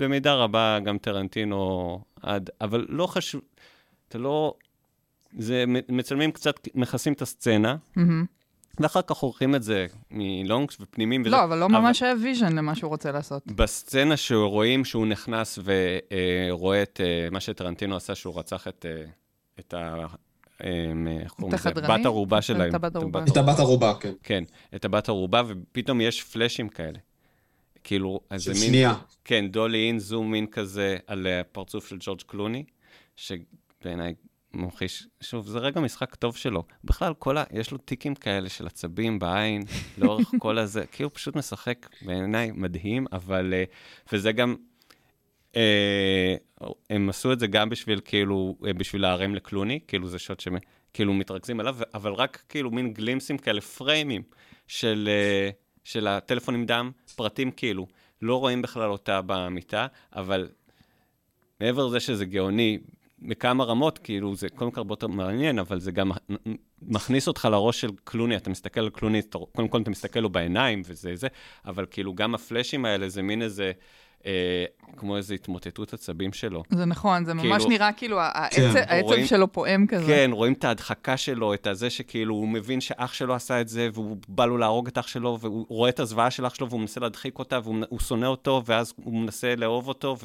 במידה רבה גם טרנטינו עד, אבל לא חשוב, אתה לא, זה מצלמים קצת, מכסים את הסצנה, מהמם. ואחר כך עורכים את זה מלונגים ופנימים. וזה- לא, אבל לא ממש היה vision למה שהוא רוצה לעשות. בסצנה שרואים שהוא נכנס ורואה את אה, מה שטרנטינו עשה, שהוא רצח את, אה, את ה... אה, לזה? החדרנית? בת ערובה שלהם. את הבת ערובה. את הבת ערובה, כן. כן, את הבת ערובה, ופתאום יש פלאשים כאלה. כאילו, אז של מין... שנייה. כן, דולי אין, זום אין כזה על הפרצוף של ג'ורג' קלוני, שבעיניי ממחיש, שוב, זה רגע משחק טוב שלו. בכלל, כל ה... יש לו טיקים כאלה של עצבים בעין, לאורך כל הזה, כי הוא פשוט משחק בעיניי מדהים, אבל... אה, וזה גם... אה, הם עשו את זה גם בשביל, כאילו, אה, בשביל להרם לקלוני, כאילו זה שוט ש... כאילו מתרכזים עליו, אבל רק כאילו מין גלימסים כאלה, פריימים של, אה, של הטלפון עם דם, פרטים כאילו. לא רואים בכלל אותה במיטה, אבל מעבר לזה שזה גאוני בכמה רמות, כאילו זה קודם כל הרבה יותר מעניין, אבל זה גם מכניס אותך לראש של קלוני, אתה מסתכל על קלוני, קודם כל אתה מסתכל לו בעיניים וזה זה, אבל כאילו גם הפלאשים האלה זה מין איזה... אה, כמו איזו התמוטטות עצבים שלו. זה נכון, זה ממש כאילו- נראה כאילו העצב כן. העצב רואים- שלו פועם כזה. כן, רואים את ההדחקה שלו, את הזה שכאילו הוא מבין שאח שלו עשה את זה, והוא בא לו להרוג את אח שלו, והוא רואה את הזוועה של אח שלו, והוא מנסה להדחיק אותה, והוא הוא שונא אותו, ואז הוא מנסה לאהוב אותו,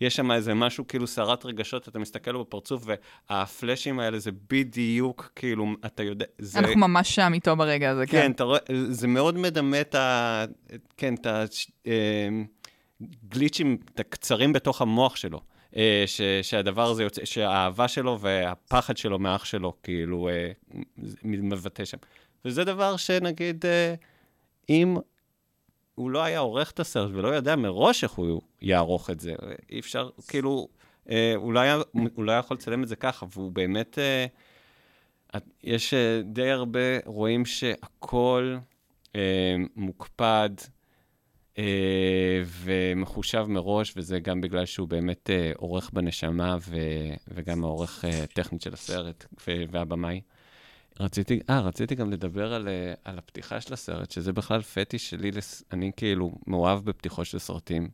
ויש שם איזה משהו, כאילו סערת רגשות, אתה מסתכל לו בפרצוף, והפלאשים האלה זה בדיוק, כאילו, אתה יודע, זה... אנחנו ממש שם איתו ברגע הזה, כן. כן, אתה רואה, זה מאוד מדמה את ה... כן, את הגליצ'ים, את הקצרים בתוך המוח שלו. אה, ש, שהדבר הזה יוצא, שהאהבה שלו והפחד שלו מאח שלו, כאילו, אה, מבטא שם. וזה דבר שנגיד, אה, אם הוא לא היה עורך את הסרט ולא ידע מראש איך הוא יערוך את זה, אי אפשר, כאילו, הוא, לא היה, הוא לא היה יכול לצלם את זה ככה, והוא באמת... יש די הרבה, רואים שהכל מוקפד ומחושב מראש, וזה גם בגלל שהוא באמת אה, עורך בנשמה ו, וגם העורך אה, טכנית של הסרט והבמאי. רציתי, אה, רציתי גם לדבר על, אה, על הפתיחה של הסרט, שזה בכלל פטיש שלי, לס... אני כאילו מאוהב בפתיחות של סרטים.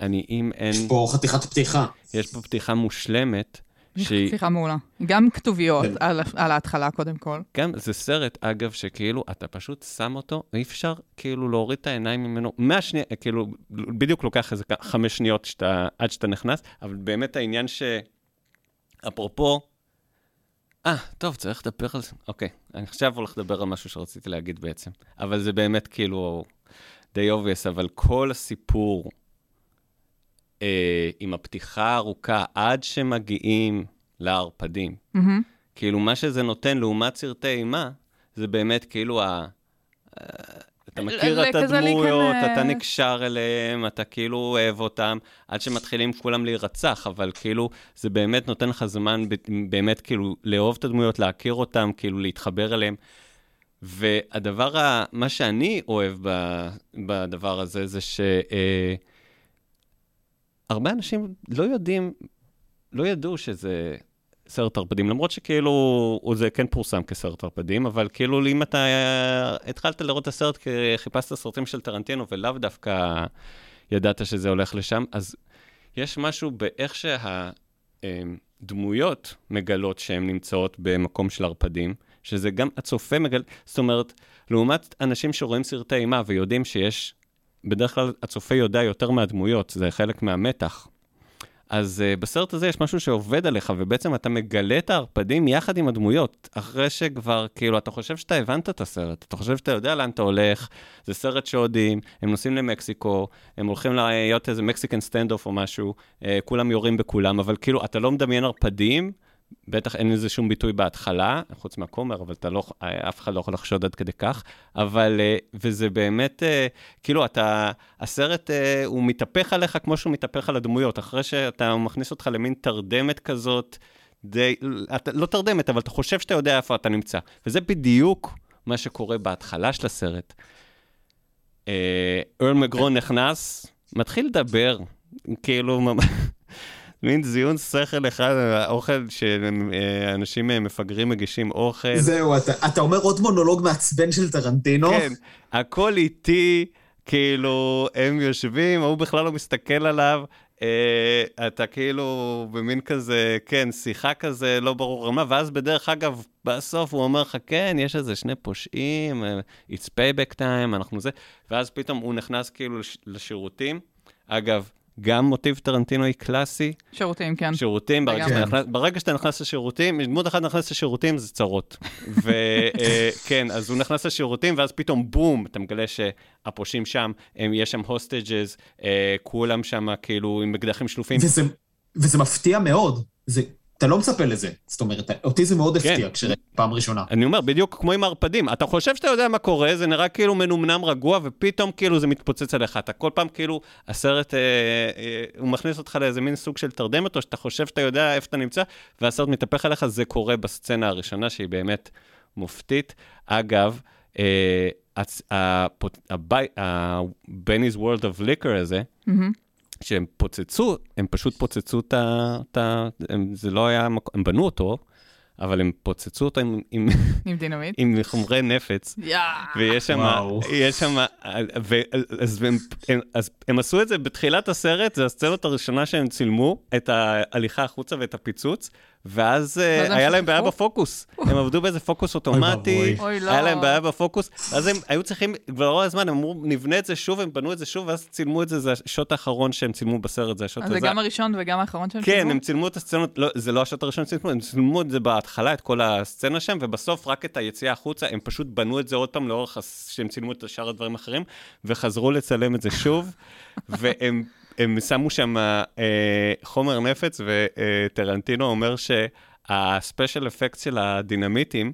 אני, אם אין, יש פה חתיכת פתיחה. יש פה פתיחה מושלמת, שהיא... סליחה, מעולה. גם כתוביות כן. על על ההתחלה, קודם כל. גם זה סרט, אגב, שכאילו, אתה פשוט שם אותו, ואי אפשר כאילו להוריד את העיניים ממנו. מהשנייה, כאילו, בדיוק לוקח איזה חמש שניות שאתה, עד שאתה נכנס, אבל באמת העניין ש... אפרופו, אה, טוב, צריך לדבר על זה. אוקיי, אני עכשיו הולך לדבר על משהו שרציתי להגיד בעצם. אבל זה באמת כאילו די obvious, אבל כל הסיפור אה, עם הפתיחה הארוכה עד שמגיעים לערפדים, מהמם. כאילו, מה שזה נותן לעומת סרטי אימה, זה באמת כאילו ה... אה, אתה מכיר ל- את הדמויות. אתה נקשר אליהם, אתה כאילו אוהב אותם, עד שמתחילים כולם להירצח, אבל כאילו, זה באמת נותן לך זמן באמת כאילו לאהוב את הדמויות, להכיר אותם, כאילו להתחבר אליהם. והדבר, ה... מה שאני אוהב ב... בדבר הזה, זה ש... אה, הרבה אנשים לא יודעים, לא ידעו שזה סרט ערפדים, למרות שכאילו, הוא זה כן פורסם כסרט ערפדים, אבל כאילו אם אתה התחלת לראות את הסרט חיפשת סרטים של טרנטינו ולאו דווקא ידעת שזה הולך לשם, אז יש משהו באיך שהדמויות מגלות שהן נמצאות במקום של ערפדים, שזה גם הצופה מגלה, זאת אומרת, לעומת אנשים שרואים סרטי אימה ויודעים שיש, בדרך כלל הצופה יודע יותר מהדמויות, זה חלק מהמתח. אז uh, בסרט הזה יש משהו שעובד עליך, ובעצם אתה מגלה את הערפדים יחד עם הדמויות, אחרי שכבר, כאילו, אתה חושב שאתה הבנת את הסרט, אתה חושב שאתה יודע לאן אתה הולך, זה סרט שודים, הם נוסעים למקסיקו, הם הולכים להיות איזה Mexican standoff או משהו, uh, כולם יורים בכולם, אבל כאילו, אתה לא מדמיין ערפדים, בטח אין לזה שום ביטוי בהתחלה, חוץ מהכומר, אבל אתה לא, אף אחד לא יכול לחשוד עד כדי כך, אבל, אה, וזה באמת, אה, כאילו, אתה, הסרט, אה, הוא מתהפך עליך כמו שהוא מתהפך על הדמויות, אחרי שאתה מכניס אותך למין תרדמת כזאת, די, אתה, לא תרדמת, אבל אתה חושב שאתה יודע איפה אתה נמצא. וזה בדיוק מה שקורה בהתחלה של הסרט. אה, ארל מגרון נכנס, מתחיל לדבר, כאילו. מין זיון שכל אחד, האוכל שאנשים מפגרים מגישים אוכל. זהו, אתה, אתה אומר עוד מונולוג מעצבן של טרנטינו? כן, הכל איטי, כאילו, הם יושבים, ההוא בכלל לא מסתכל עליו. אה, אתה כאילו במין כזה, כן, שיחה כזה, לא ברור מה, ואז בדרך אגב, בסוף הוא אומר לך, כן, יש איזה שני פושעים, אה, it's payback time, אנחנו זה, ואז פתאום הוא נכנס כאילו לש- לשירותים. אגב, גם מוטיב טרנטינוי קלאסי, שירותים, כן. שירותים, ברגע. שאתה נכנס, ברגע שאתה נכנס לשירותים, דמות אחת נכנסת לשירותים, זה צרות. וכן, אז הוא נכנס לשירותים, ואז פתאום בום, אתה מגלה שהפושעים שם, הם, יש שם הוסטג'ס, כולם שם כאילו עם אקדחים שלופים. וזה, וזה מפתיע מאוד. זה אתה לא מצפה לזה. זאת אומרת, אותי זה מאוד כן. הפתיע כשראיתי פעם ראשונה. אני אומר, בדיוק כמו עם הערפדים, אתה חושב שאתה יודע מה קורה, זה נראה כאילו מנומנם רגוע, ופתאום כאילו זה מתפוצץ עליך. אתה כל פעם כאילו, הסרט, אה, אה, הוא מכניס אותך לאיזה מין סוג של תרדמת, או שאתה חושב שאתה יודע איפה אתה נמצא, והסרט מתהפך עליך, זה קורה בסצנה הראשונה, שהיא באמת מופתית. אגב, אה, הצ- הפוט- הבי- ה-Benny's World of Liquor הזה, מהמם. כשהם פוצצו, הם פשוט פוצצו את ה... את ה הם, זה לא היה... מקום, הם בנו אותו, אבל הם פוצצו אותו עם, עם, עם דינמיט. עם חומרי נפץ. ויש שם. יש שם, אז הם, הם, אז הם עשו את זה בתחילת הסרט, זה הסצנות הראשונה שהם צילמו, את ההליכה החוצה ואת הפיצוץ, ואז אה, היה להם בעיה? בפוקוס. הם עבדו באיזה פוקוס אוטומטי, לא. היה להם בעיה בפוקוס, אז הם היו צריכים, כבר רוב הזמן, הם אמרו, נבנה את זה שוב, הם בנו את זה שוב, ואז צילמו את זה, זה השוט האחרון שהם צילמו בסרט, זה השוט אז זה הזה. גם הראשון וגם האחרון שהם כן, צילמו? הם צילמו את הסצנות, לא, זה לא השוט הראשון שצילמו, הם צילמו את זה בהתחלה, את כל הסצנה שם, ובסוף רק את היציאה החוצה, הם פשוט בנו את זה עוד פעם לאורך, שהם צילמו את שאר הדברים האחרים, וחזרו לצלם את זה שוב, והם הם שמו שם אה, חומר נפץ, וטרנטינו אומר שהספיישל אפקט של הדינמיטים,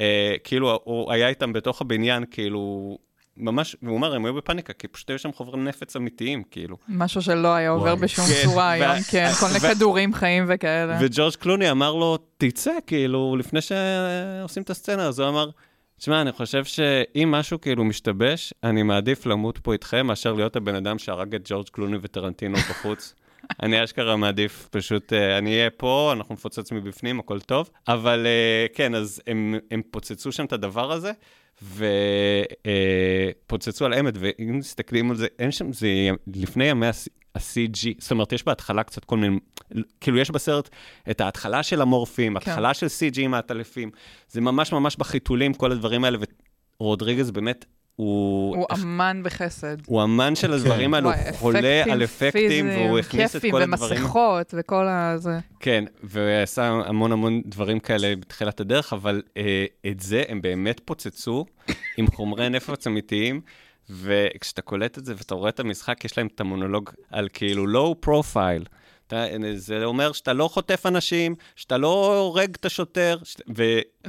אה, כאילו, הוא היה איתם בתוך הבניין, כאילו... ממש, והוא אומר, הם היו בפאניקה, כי פשוט היו שם חומרי נפץ אמיתיים, כאילו. משהו שלא היה עובר וואי. בשום כן, צורה היום, כן, כל מיני כדורים חיים וכאלה. וג'ורג' קלוני אמר לו, תצא, כאילו, לפני שעושים את הסצנה, אז הוא אמר, תשמע, אני חושב שאם משהו כאילו משתבש, אני מעדיף למות פה איתכם, מאשר להיות הבן אדם שהרג את ג'ורג' קלוני וטרנטינו בחוץ. אני אשכרה מעדיף, פשוט, אה, אני אהיה פה, אנחנו נפוצץ מבפנים, הכל טוב. אבל אה, כן, אז הם, הם פוצצו שם את הדבר הזה, ופוצצו על אמת, ואם מסתכלים על זה, אין שם, זה לפני ימי ה-CG, זאת אומרת, יש בהתחלה קצת כל מיני, כאילו, יש בסרט את ההתחלה של המורפים, כן. התחלה של CG עם העטלפים, זה ממש ממש בחיתולים, כל הדברים האלה, ורודריגז באמת, הוא... הוא אמן בחסד. הוא אמן של הדברים האלו, וואי, הוא חולה על אפקטים, פיזיים, והוא הכניס את כיפים, כל הדברים. ומסכות וכל הזה. כן, והוא עשה המון המון דברים כאלה בתחילת הדרך, אבל אה, את זה הם באמת פוצצו עם חומרי נפץ אמיתיים, וכשאתה קולט את זה ואתה רואה את המשחק, יש להם את המונולוג על כאילו low profile. זה אומר שאתה לא חוטף אנשים, שאתה לא הורג את השוטר, ש... ו...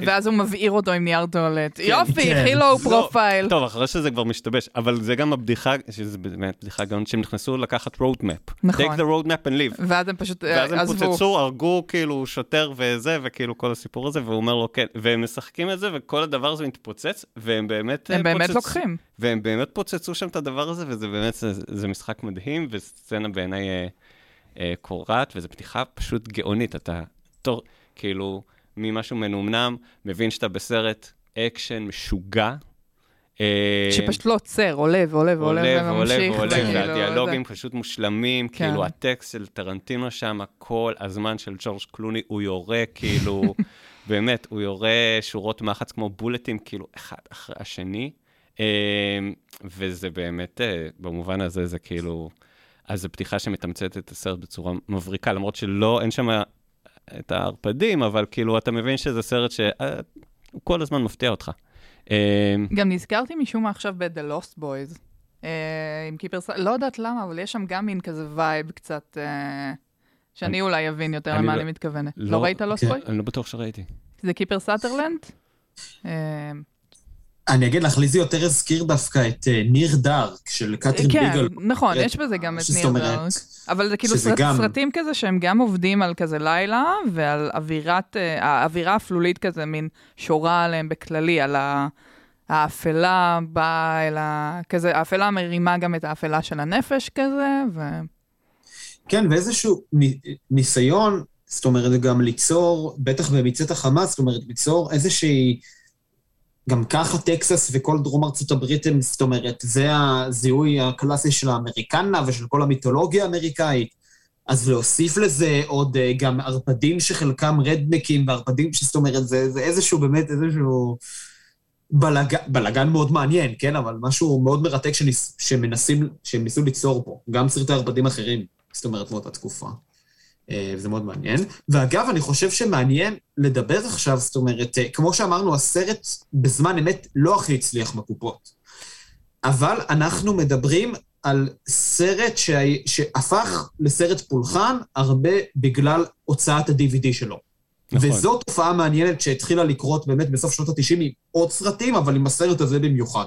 ואז הוא מבעיר אותו עם נייר טואלט. יופי, כן. הכי low profile. טוב, אחרי שזה כבר משתבש, אבל זה גם הבדיחה, שזה באמת בדיחה גאונית, שהם נכנסו לקחת road map. נכון. take the road map and leave. ואז הם פשוט אה, ואז הם עזבו. פוצצו, הרגו כאילו שוטר וזה, וכאילו כל הסיפור הזה, והוא אומר לו כן, והם משחקים את זה, וכל הדבר הזה מתפוצץ, והם באמת אה, הם באמת פוצצ- לוקחים. והם באמת פוצצו שם את הדבר הזה, וזה באמת, זה, זה משחק מדהים, וסצנה בעיניי אה, קורעת, וזו פתיחה פשוט גאונית. אתה, תור, כאילו, ממשהו מנומנם, מבין שאתה בסרט אקשן משוגע. אה, שפשוט לא עוצר, עולה ועולה ועולה עולה ועולה וממשיך. ועולה, וכאילו, והדיאלוגים. פשוט מושלמים, כן. כאילו הטקסט של טרנטינו שם, כל הזמן של ג'ורג' קלוני, הוא יורה כאילו, באמת, הוא יורה שורות מחץ כמו בולטים, כאילו, אחד אחרי השני, אה, וזה באמת, אה, במובן הזה, זה כאילו, אז זו פתיחה שמתמצתת את הסרט בצורה מבריקה, למרות שלא, אין שם את הערפדים, אבל כאילו, אתה מבין שזה סרט שהוא כל הזמן מפתיע אותך. אה, גם נזכרתי משום מה עכשיו ב-The Lost Boys. אה, עם קיפר סאת'רלנד, לא יודעת למה, אבל יש שם גם מין כזה vibe קצת, אה, שאני אולי אבין יותר למה לא- אני מתכוונת. לא- לא ראית Lost כן. Boys? אני לא בטוח שראיתי. זה קיפר סאת'רלנד? אני אגיד לך, לי זה יותר הזכיר דווקא את אה, Near Dark של קתרין כן, ביגלו. נכון, אה, יש בזה גם את Near Dark. אבל זה כאילו סרט, גם- סרטים כזה שהם גם עובדים על כזה לילה, ועל אווירת, אה, האווירה האפלולית כזה, מין שורה עליהם בכללי, על ה... האפלה באה אל ה... כזה, האפלה מרימה גם את האפלה של הנפש כזה, ו... כן, ואיזשהו ני- ניסיון, זאת אומרת, גם ליצור, בטח במצאת החמאס, זאת אומרת, ליצור איזושהי... גם ככה טקסס וכל דרום ארצות הברית הם, זאת אומרת, זה הזיהוי הקלאסי של האמריקנה ושל כל המיתולוגיה האמריקאית. אז להוסיף לזה עוד אה, גם ערפדים שחלקם רדנקים, וערפדים ש... זאת אומרת, זה, זה איזשהו, באמת, איזשהו בלגן, בלגן מאוד מעניין, כן? אבל משהו מאוד מרתק שניס, שמנסים, שהם ניסו ליצור פה. גם סרטי ערפדים אחרים, זאת אומרת, באותה תקופה. אה, וזה מאוד מעניין. ואגב, אני חושב שמעניין לדבר עכשיו, זאת אומרת, אה, כמו שאמרנו, הסרט בזמן אמת לא הכי הצליח בקופות. אבל אנחנו מדברים על סרט שהי- שהפך לסרט פולחן הרבה בגלל הוצאת ה-DVD שלו. נכון. וזו תופעה מעניינת שהתחילה לקרות באמת בסוף שנות ה-90 עם עוד סרטים, אבל עם הסרט הזה במיוחד.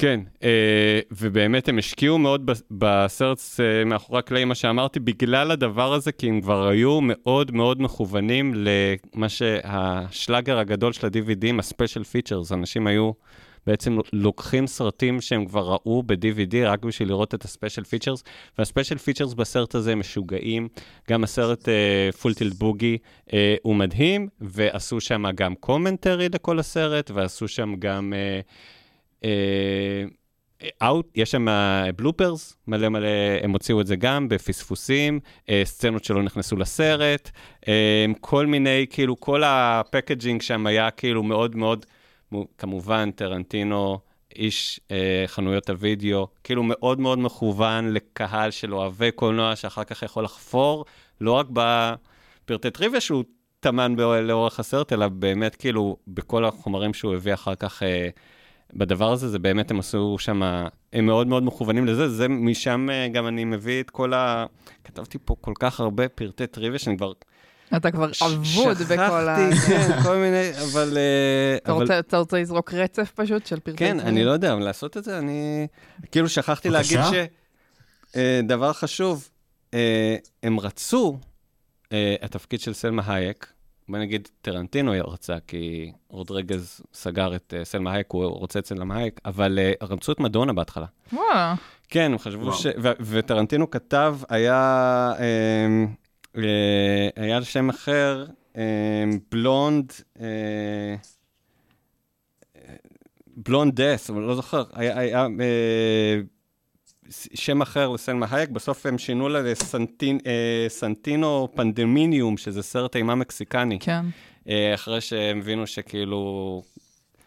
כן, אה, ובאמת הם השקיעו מאוד בסרט אה, מאחורי הקלעים, מה שאמרתי, בגלל הדבר הזה, כי הם כבר היו מאוד מאוד מכוונים למה שהשלאגר הגדול של ה-DVD ים, ה-special features, אנשים היו בעצם לוקחים סרטים שהם כבר ראו ב-DVD רק בשביל לראות את ה-special features, וה-special features בסרט הזה משוגעים, גם הסרט Full Tilt Boogie הוא מדהים, ועשו שם גם commentary לכל הסרט, ועשו שם גם... אה, out, יש שם bloopers, מלא מלא, הם הוציאו את זה גם בפספוסים, אה, סצנות שלא נכנסו לסרט, אה, כל מיני, כאילו, כל ה-packaging שם היה כאילו מאוד מאוד, מו- כמובן, טרנטינו, איש אה, חנויות הוידאו, כאילו מאוד מאוד מכוון לקהל של אוהבי קולנוע, שאחר כך יכול לחפור, לא רק בפרטי טריוויה שהוא טמן לאורך הסרט, אלא באמת כאילו בכל החומרים שהוא הביא אחר כך. אה, בדבר הזה, זה באמת, הם עשו שם, הם מאוד מאוד מכוונים לזה, זה משם אה, גם אני מביא את כל ה... כתבתי פה כל כך הרבה פרטי טריוויה שאני כבר... אתה כבר אבוד בכל ה... שכחתי, כן, כל מיני, אבל... אה, אתה אבל- רוצה- אתה רוצה לזרוק רצף פשוט של פרטי כן, טריוויה? אני לא יודע, אבל לעשות את זה, אני... כאילו שכחתי להגיד. ש... אה, דבר חשוב, הם רצו, התפקיד של סלמה הייק, בוא נגיד טרנטינו רצה, כי רודריגז סגר את אה, סלמה הייק, הוא רוצה את סלמה הייק, אבל אה, רצו את מדונה בהתחלה. וואלה. כן, הם חשבו וואו. ש... ו- וטרנטינו כתב, היה... אה, אה, היה שם אחר, אה, בלונד, בלונד דס, אבל לא זוכר, היה, שם אחר לסלמה הייק, בסוף הם שינו לה לסנטין, אה, סנטינו פנדמיניום, שזה סרט אימה מקסיקני, כן. אה, אחרי שהם הבינו שכאילו...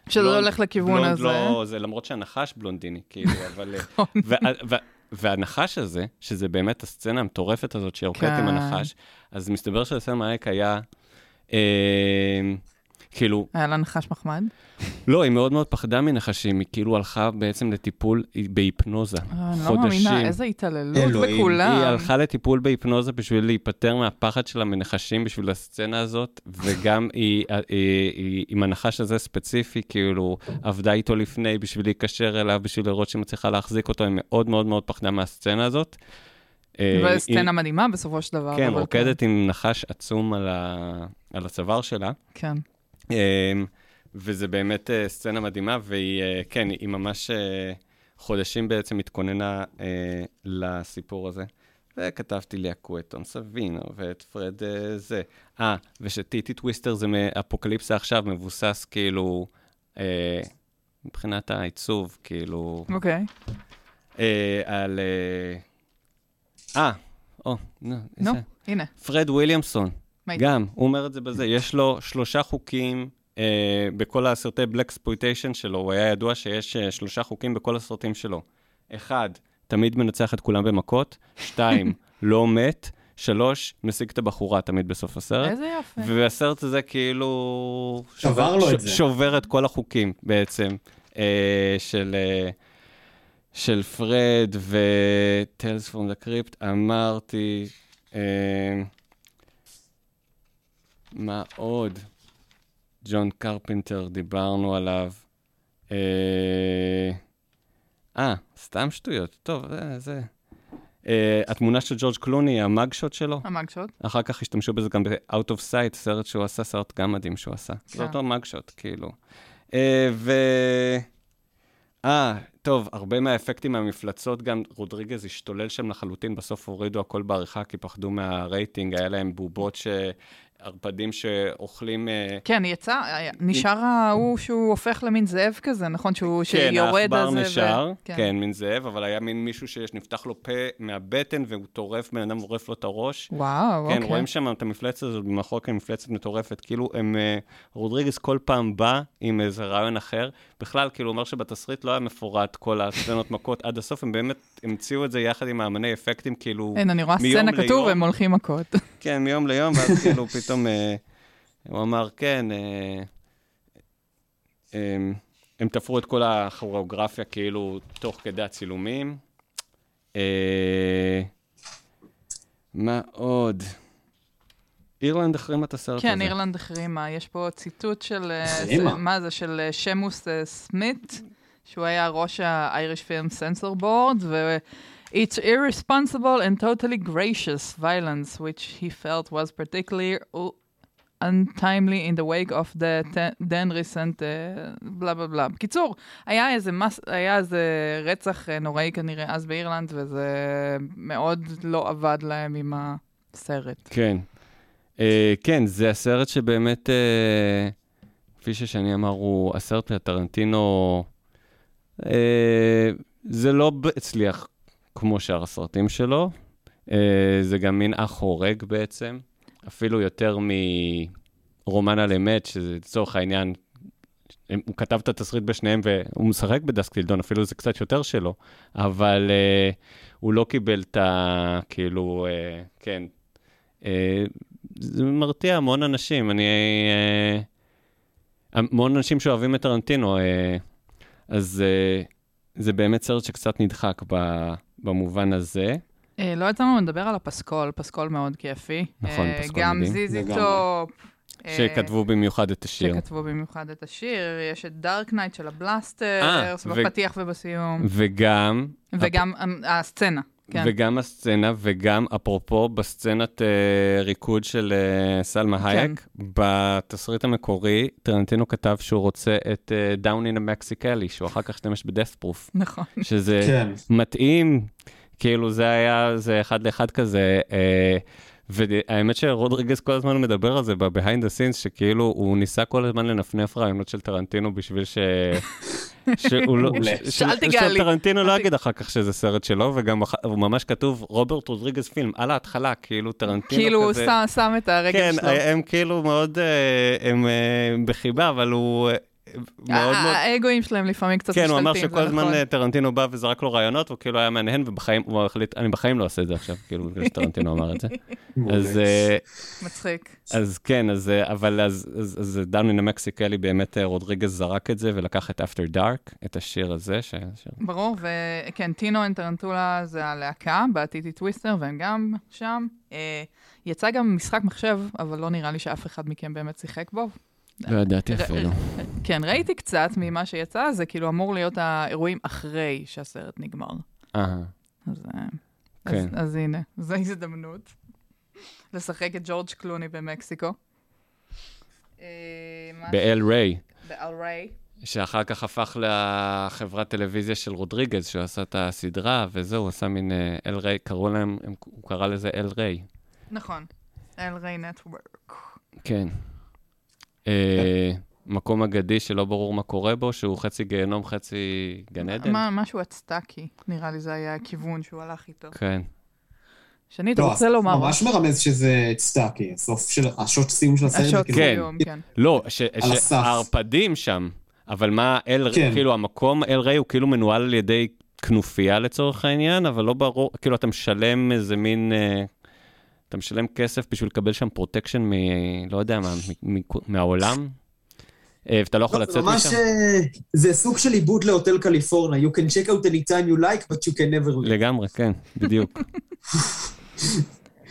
שזה בלונד- הולך לכיוון בלונד הזה. לא, זה למרות שהנחש בלונדיני, כאילו, אבל... אה, וה- וה- והנחש הזה, שזה באמת הסצנה המטורפת הזאת עם כן. הנחש, אז מסתבר שלסלמה הייק היה, אה, כאילו, היה לה נחש מחמד. לא, היא מאוד מאוד פחדה מנחשים, היא כאילו הלכה בעצם לטיפול בהיפנוזה. אה, אני לא חודשים. מאמינה, איזה התעללות. בכולם. היא הלכה לטיפול בהיפנוזה בשביל להיפטר מהפחד שלה מנחשים בשביל הסצנה הזאת, וגם היא, היא, היא עם הנחש הזה ספציפי, כאילו, עבדה איתו לפני בשביל להיקשר אליו, בשביל לראות שהיא מצליחה להחזיק אותו, היא מאוד מאוד מאוד פחדה מהסצנה הזאת. אה, אבל היא- סצנה מדהימה בסופו של דבר. כן, רוקדת עם נחש עצום. על הצוואר שלה. כן. אמ, וזה באמת אה, סצנה מדהימה, והיא, אה, כן, היא ממש אה, חודשים בעצם התכוננה לסיפור הזה. וכתבתי לי הקווטון סבינו ואת פרד זה. אה, וש Titty Twister זה מאפוקליפסה עכשיו, מבוסס כאילו, אה, מבחינת העיצוב, כאילו, אוקיי. אה, על... אה, או, נו, נו, הנה. פרד וויליאמסון. איתו? גם, הוא אומר את זה בזה, יש לו שלושה חוקים אה, בכל הסרטי בלק ספויטיישן שלו, הוא היה ידוע שיש אה, שלושה חוקים בכל הסרטים שלו. אחד, תמיד מנצח את כולם במכות, שתיים, לא מת, שלוש, משיג את הבחורה תמיד בסוף הסרט. איזה יופי. והסרט הזה כאילו... שבר לו את זה. שובר את כל החוקים בעצם, אה, של, אה, של פרד ו Tales from the Crypt. אמרתי, אה, מה עוד? ג'ון קרפנטר, דיברנו עליו. אה, אה, סתם שטויות. טוב, זה... זה. אה, התמונה של ג'ורג' קלוני, ה mug shot שלו, ה mug shot. אחר כך השתמשו בזה גם ב-Out of Sight, סרט שהוא עשה, סרט גם מדהים שהוא עשה. זה כן. אותו mug shot, כאילו. אה, ו... אה, טוב, הרבה מהאפקטים מהמפלצות, גם רודריגז השתולל שם לחלוטין, בסוף הורידו הכל בעריכה כי פחדו מהרייטינג, היה להם בובות ש... ערפדים שאוכלים... אה, כן, יצא, היה- נשאר ההוא שהוא הופך למין זאב כזה, נכון? שהוא כן, שיורד העכבר על זה. ו- נשאר, כן. כן, מין זאב, אבל היה מין מישהו שנפתח לו פה מהבטן והוא טורף, בן אדם עורף לו את הראש. וואו, אוקיי. כן, רואים שם את המפלצת הזאת במחוק מפלצת מטורפת. כאילו, הם... אה, רודריגז כל פעם בא עם איזה רעיון אחר. בכלל, כאילו, אומר שבתסריט לא היה מפורט כל הסצנות מכות עד הסוף, הם באמת המציאו את זה יחד עם האמני אפקטים, כאילו... אין, אני רואה סצנה כתוב. הם הולכים מכות. כן, מיום ליום, ואז כאילו פתאום אה, הוא אמר, כן, אה, אה, הם תפרו את כל הכוריאוגרפיה כאילו תוך כדי הצילומים. אה, מה עוד? אירלנד החרימה את הסרט הזה. כן, אירלנד החרימה. יש פה ציטוט של... אה, החרימה? מה זה? של אה, שמוס אה, סמית, שהוא היה ראש ה-Irish Film Censor Board, ו... It's irresponsible and totally gracious violence, which he felt was particularly untimely in the wake of the then recent בלה בלה בלה. בקיצור, היה איזה, מס, היה איזה רצח נוראי כנראה אז באירלנד, וזה מאוד לא עבד להם עם הסרט. כן. אה, כן, זה הסרט שבאמת, אה, כפי ששני אמר, הוא הסרט מהטרנטינו, אה, זה לא הצליח כמו שאר הסרטים שלו, אה, זה גם מין אח הורג בעצם, אפילו יותר מרומן על אמת, שזה לצורך העניין, הוא כתב את התסריט בשניהם והוא משחק בדסקטילדון, אפילו זה קצת יותר שלו, אבל אה, הוא לא קיבל את ה... כאילו, אה, כן. אה, זה מרתיע המון אנשים, אני... אה, המון אנשים שאוהבים את טרנטינו, אה, אז אה, זה באמת סרט שקצת נדחק ב- במובן הזה. אה, לא יצא לנו לדבר על הפסקול, פסקול מאוד כיפי. נכון, אה, פסקול גם מדהים. ZZ לגמרי. Top. שכתבו במיוחד את השיר. שכתבו במיוחד את השיר, יש את Dark Night של ה Blasters, ו- בפתיח ובסיום, וגם, וגם הסצנה, כן. וגם הסצנה, וגם אפרופו בסצנת אה, ריקוד של אה, סלמה כן. הייק, בתסריט המקורי, טרנטינו כתב שהוא רוצה את Down in a Mexicali, שהוא אחר כך השתמש ב-Death Proof, נכון. שזה כן. מתאים, כאילו זה היה, זה אחד לאחד כזה. אה, והאמת שרודריגז כל הזמן מדבר על זה ב-behind the scenes, שכאילו הוא ניסה כל הזמן לנפנף רעיונות של טרנטינו בשביל ש... שהוא לא... מעולה. ש- שאל ש- תיגע לי. שטרנטינו לא יגיד אחר כך שזה סרט שלו, וגם הוא ממש כתוב רוברט רודריגז פילם, על ההתחלה, כאילו טרנטינו כאילו הוא כזה. שם- את הרגל כן, שלו. הם כאילו מאוד, אה, הם אה, בחיבה, אבל הוא אה, מאוד מאוד... האגואים שלהם לפעמים קצת כן, משתלטים, הוא אמר שכל הזמן נכון. אה, טרנטינו בא וזרק לו רעיונות, הוא כאילו היה מהנהן, ובחיים, הוא החליט, אני בחיים לא עושה את זה עכשיו, כאילו, בגלל שטרנטינו אמר את זה. אז, אה, מצחיק. אז כן, אז, אה, אבל אז, Down in a Mexicali, באמת רודריגז זרק את זה, ולקח את After Dark, את השיר הזה, ש... ברור, וכן, Tito and Tarantula זה הלהקה, ב Titty Twister, והם גם שם. יצא גם משחק מחשב, אבל לא נראה לי שאף אחד מכם באמת שיחק בו. לא ידעתי אפילו. כן, ראיתי קצת ממה שיצא, זה כאילו אמור להיות האירועים אחרי שהסרט נגמר. אה, אז, אה, כן. אז, אז הנה, זו הזדמנות. לשחק את ג'ורג' קלוני במקסיקו. אה, באל ריי, באל ריי. שאחר כך הפך לחברת טלוויזיה של רודריגז, שהוא עשה את הסדרה, וזהו, הוא עשה מין אה, אל ריי, קראו להם, הם- הוא קרא לזה אל ריי. נכון, El Rey Network. כן. אה, מקום אגדי שלא ברור מה קורה בו, שהוא חצי גיהנום, חצי גן עדן. מה, משהו אצטקי, נראה לי זה היה הכיוון שהוא הלך איתו. כן. שני, אתה לא, רוצה לומר? ממש מרמז שזה אצטקי, הסוף של, השוט סיום של הסרט, השוט כאילו- כן. סיום, כן. לא. שהערפדים שם, אבל מה, אל, כן. כאילו, המקום El Rey הוא כאילו מנוהל על ידי כנופיה לצורך העניין, אבל לא ברור, כאילו, אתה משלם איזה מין, אה, אתה משלם כסף בשביל לקבל שם protection מ... לא יודע מה, מ- מהעולם, אה, ואתה לא יכול לא, לצאת זה ממש, משם. אה, זה סוג של עיבוד ל Hotel California. You can check out anytime you like, but you can never leave. לגמרי, כן, בדיוק.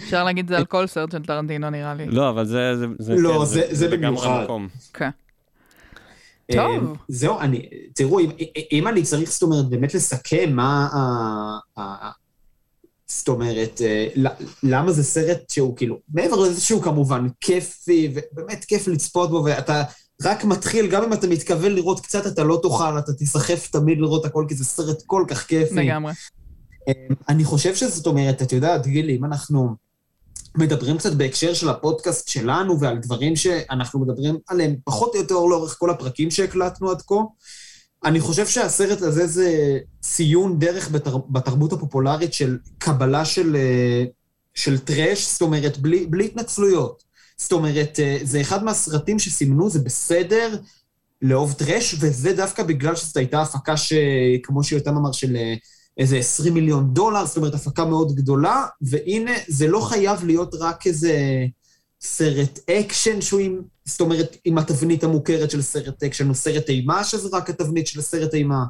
אפשר להגיד את זה על כל סרט של טרנטינו, נראה לי. לא, אבל זה, לא, כן, זה- במיוחד. כן. אה, טוב. זהו, אני, תראו, אם, אם אני צריך, זאת אומרת, באמת לסכם מה ה... ה- זאת אומרת, אה, למה זה סרט שהוא כאילו, מעבר לזה שהוא כמובן כיפי, ובאמת כיף לצפות בו, ואתה רק מתחיל, גם אם אתה מתכוון לראות קצת, אתה לא תוכל, אתה תיסחף תמיד לראות הכל, כי זה סרט כל כך כיפי. לגמרי. אני חושב שזאת אומרת, את יודעת, גילי, אם אנחנו מדברים קצת בהקשר של הפודקאסט שלנו ועל דברים שאנחנו מדברים עליהם פחות או יותר לאורך כל הפרקים שהקלטנו עד כה, אני חושב שהסרט הזה זה ציון דרך בתר... בתרבות הפופולרית של קבלה של, אה, של טראש, זאת אומרת, בלי, בלי התנצלויות. זאת אומרת, אה, זה אחד מהסרטים שסימנו, זה בסדר לאהוב טראש, וזה דווקא בגלל שזאת הייתה הפקה שכמו שיותם אמר, של אה, איזה 20 מיליון דולר, זאת אומרת, הפקה מאוד גדולה, והנה, זה לא חייב להיות רק איזה סרט אקשן שהוא עם, זאת אומרת, עם התבנית המוכרת של סרט אקשן, או סרט אימה, שזה רק התבנית של סרט אימה.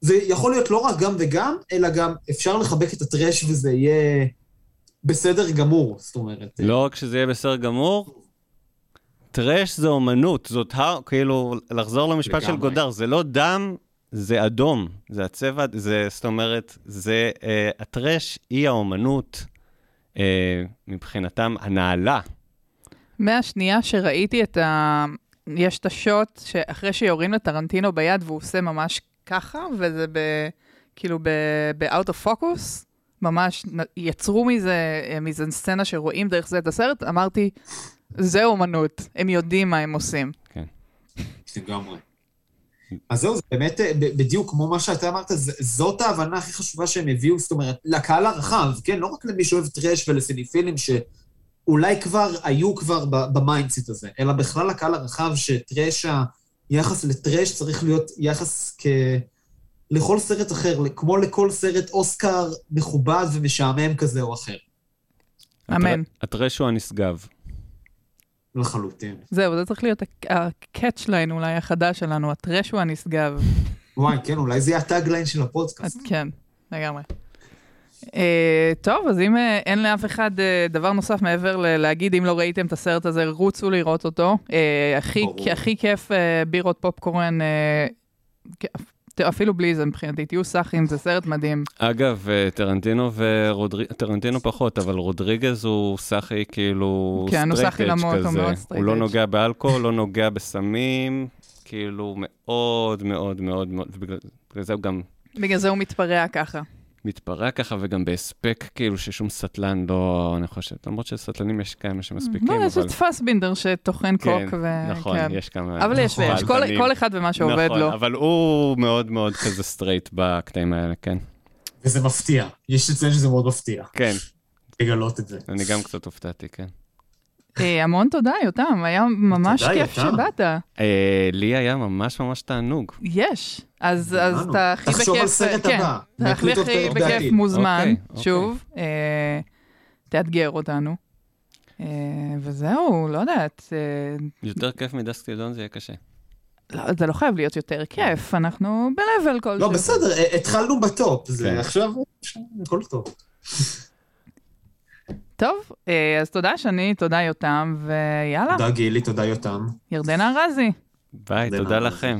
זה יכול להיות לא רק גם וגם, אלא גם אפשר לחבק את הטרש וזה יהיה בסדר גמור, זאת אומרת. לא רק שזה יהיה בסדר גמור, טרש זה אומנות, זאת ה... כאילו, לחזור למשפט של לגמרי. גודר, זה לא דם, זה אדום, זה הצבע, זה, זאת אומרת, זה, אה, הטרש היא האומנות, אה, מבחינתם, הנעלה. מהשנייה שראיתי את ה... יש את השוט שאחרי שיורים לטרנטינו ביד והוא עושה ממש ככה, וזה ב... כאילו ב-out of focus, ממש יצרו מזה, אה, מזה סצנה שרואים דרך זה את הסרט, אמרתי, זה אומנות, הם יודעים מה הם עושים. לגמרי. אז זהו, זה באמת אה, ב- בדיוק כמו מה שאתה אמרת, זאת ההבנה הכי חשובה שהם הביאו, זאת אומרת, לקהל הרחב, כן? לא רק למי שאוהב טרש ולסיניפילים שאולי כבר היו כבר ב mindset הזה, אלא בכלל לקהל הרחב שטראש, היחס לטראש צריך להיות יחס כ... לכל סרט אחר, כמו לכל סרט אוסקר מכובד ומשעמם כזה או אחר. אמן. הטר- הטראש הוא הנשגב. לחלוטין. זהו, זה צריך להיות ה catch line אולי החדש שלנו, הטראש הוא הנשגב. וואי, כן, אולי זה יהיה ה tagline של אז הפודקאסט. כן, לגמרי. Uh, טוב, אז אם uh, אין לאף אחד uh, דבר נוסף מעבר להגיד, אם לא ראיתם את הסרט הזה, רוצו לראות אותו. Uh, הכי, כיף uh, בירות פופקורן, uh, אפילו בלי זה מבחינתי, תהיו סאחים, זה סרט מדהים. אגב, אה, טרנטינו ורודריגז, טרנטינו פחות, אבל רודריגז הוא סאחי כאילו כן, הוא כזה. הוא לא. נוגע באלכוהול, לא נוגע בסמים, כאילו מאוד מאוד מאוד מאוד, ובגלל בגלל זה הוא גם בגלל זה הוא מתפרע ככה. מתפרע ככה, וגם בהספק כאילו ששום סטלן לא, אני חושב, למרות שסטלנים יש כאלה שמספיקים, לא, יש אבל... את פסבינדר שטוחן כן, קוק ו... נכון, כן. יש כמה... אבל יש נכון. ויש, כל, אחד ומה שעובד נכון, לו. אבל הוא מאוד מאוד כזה סטרייט בקטעים האלה, כן. וזה מפתיע. יש לציין שזה מאוד מפתיע, כן, לגלות את זה. אני גם קצת הופתעתי, כן. אה, המון תודה, יותם, היה ממש כיף. שבאת. אה, לי היה ממש ממש תענוג. יש. אז. אתה הכי בכיף... תחשוב על סרט כן, הבא. אתה הכי בכיף. מוזמן, אוקיי, אוקיי. שוב. אה, תאתגר אותנו. וזהו, לא יודעת. יותר כיף מדסק זה יהיה קשה. לא, זה לא חייב להיות יותר כיף, אנחנו ב-level כלשהו. לא, בסדר, התחלנו בטופ, כן. זה עכשיו, הכל טוב. טוב, אה, אז תודה שני, תודה יותם, ויאללה, תודה גילי, תודה יותם. ירדנה ארזי. ביי, תודה. לכם.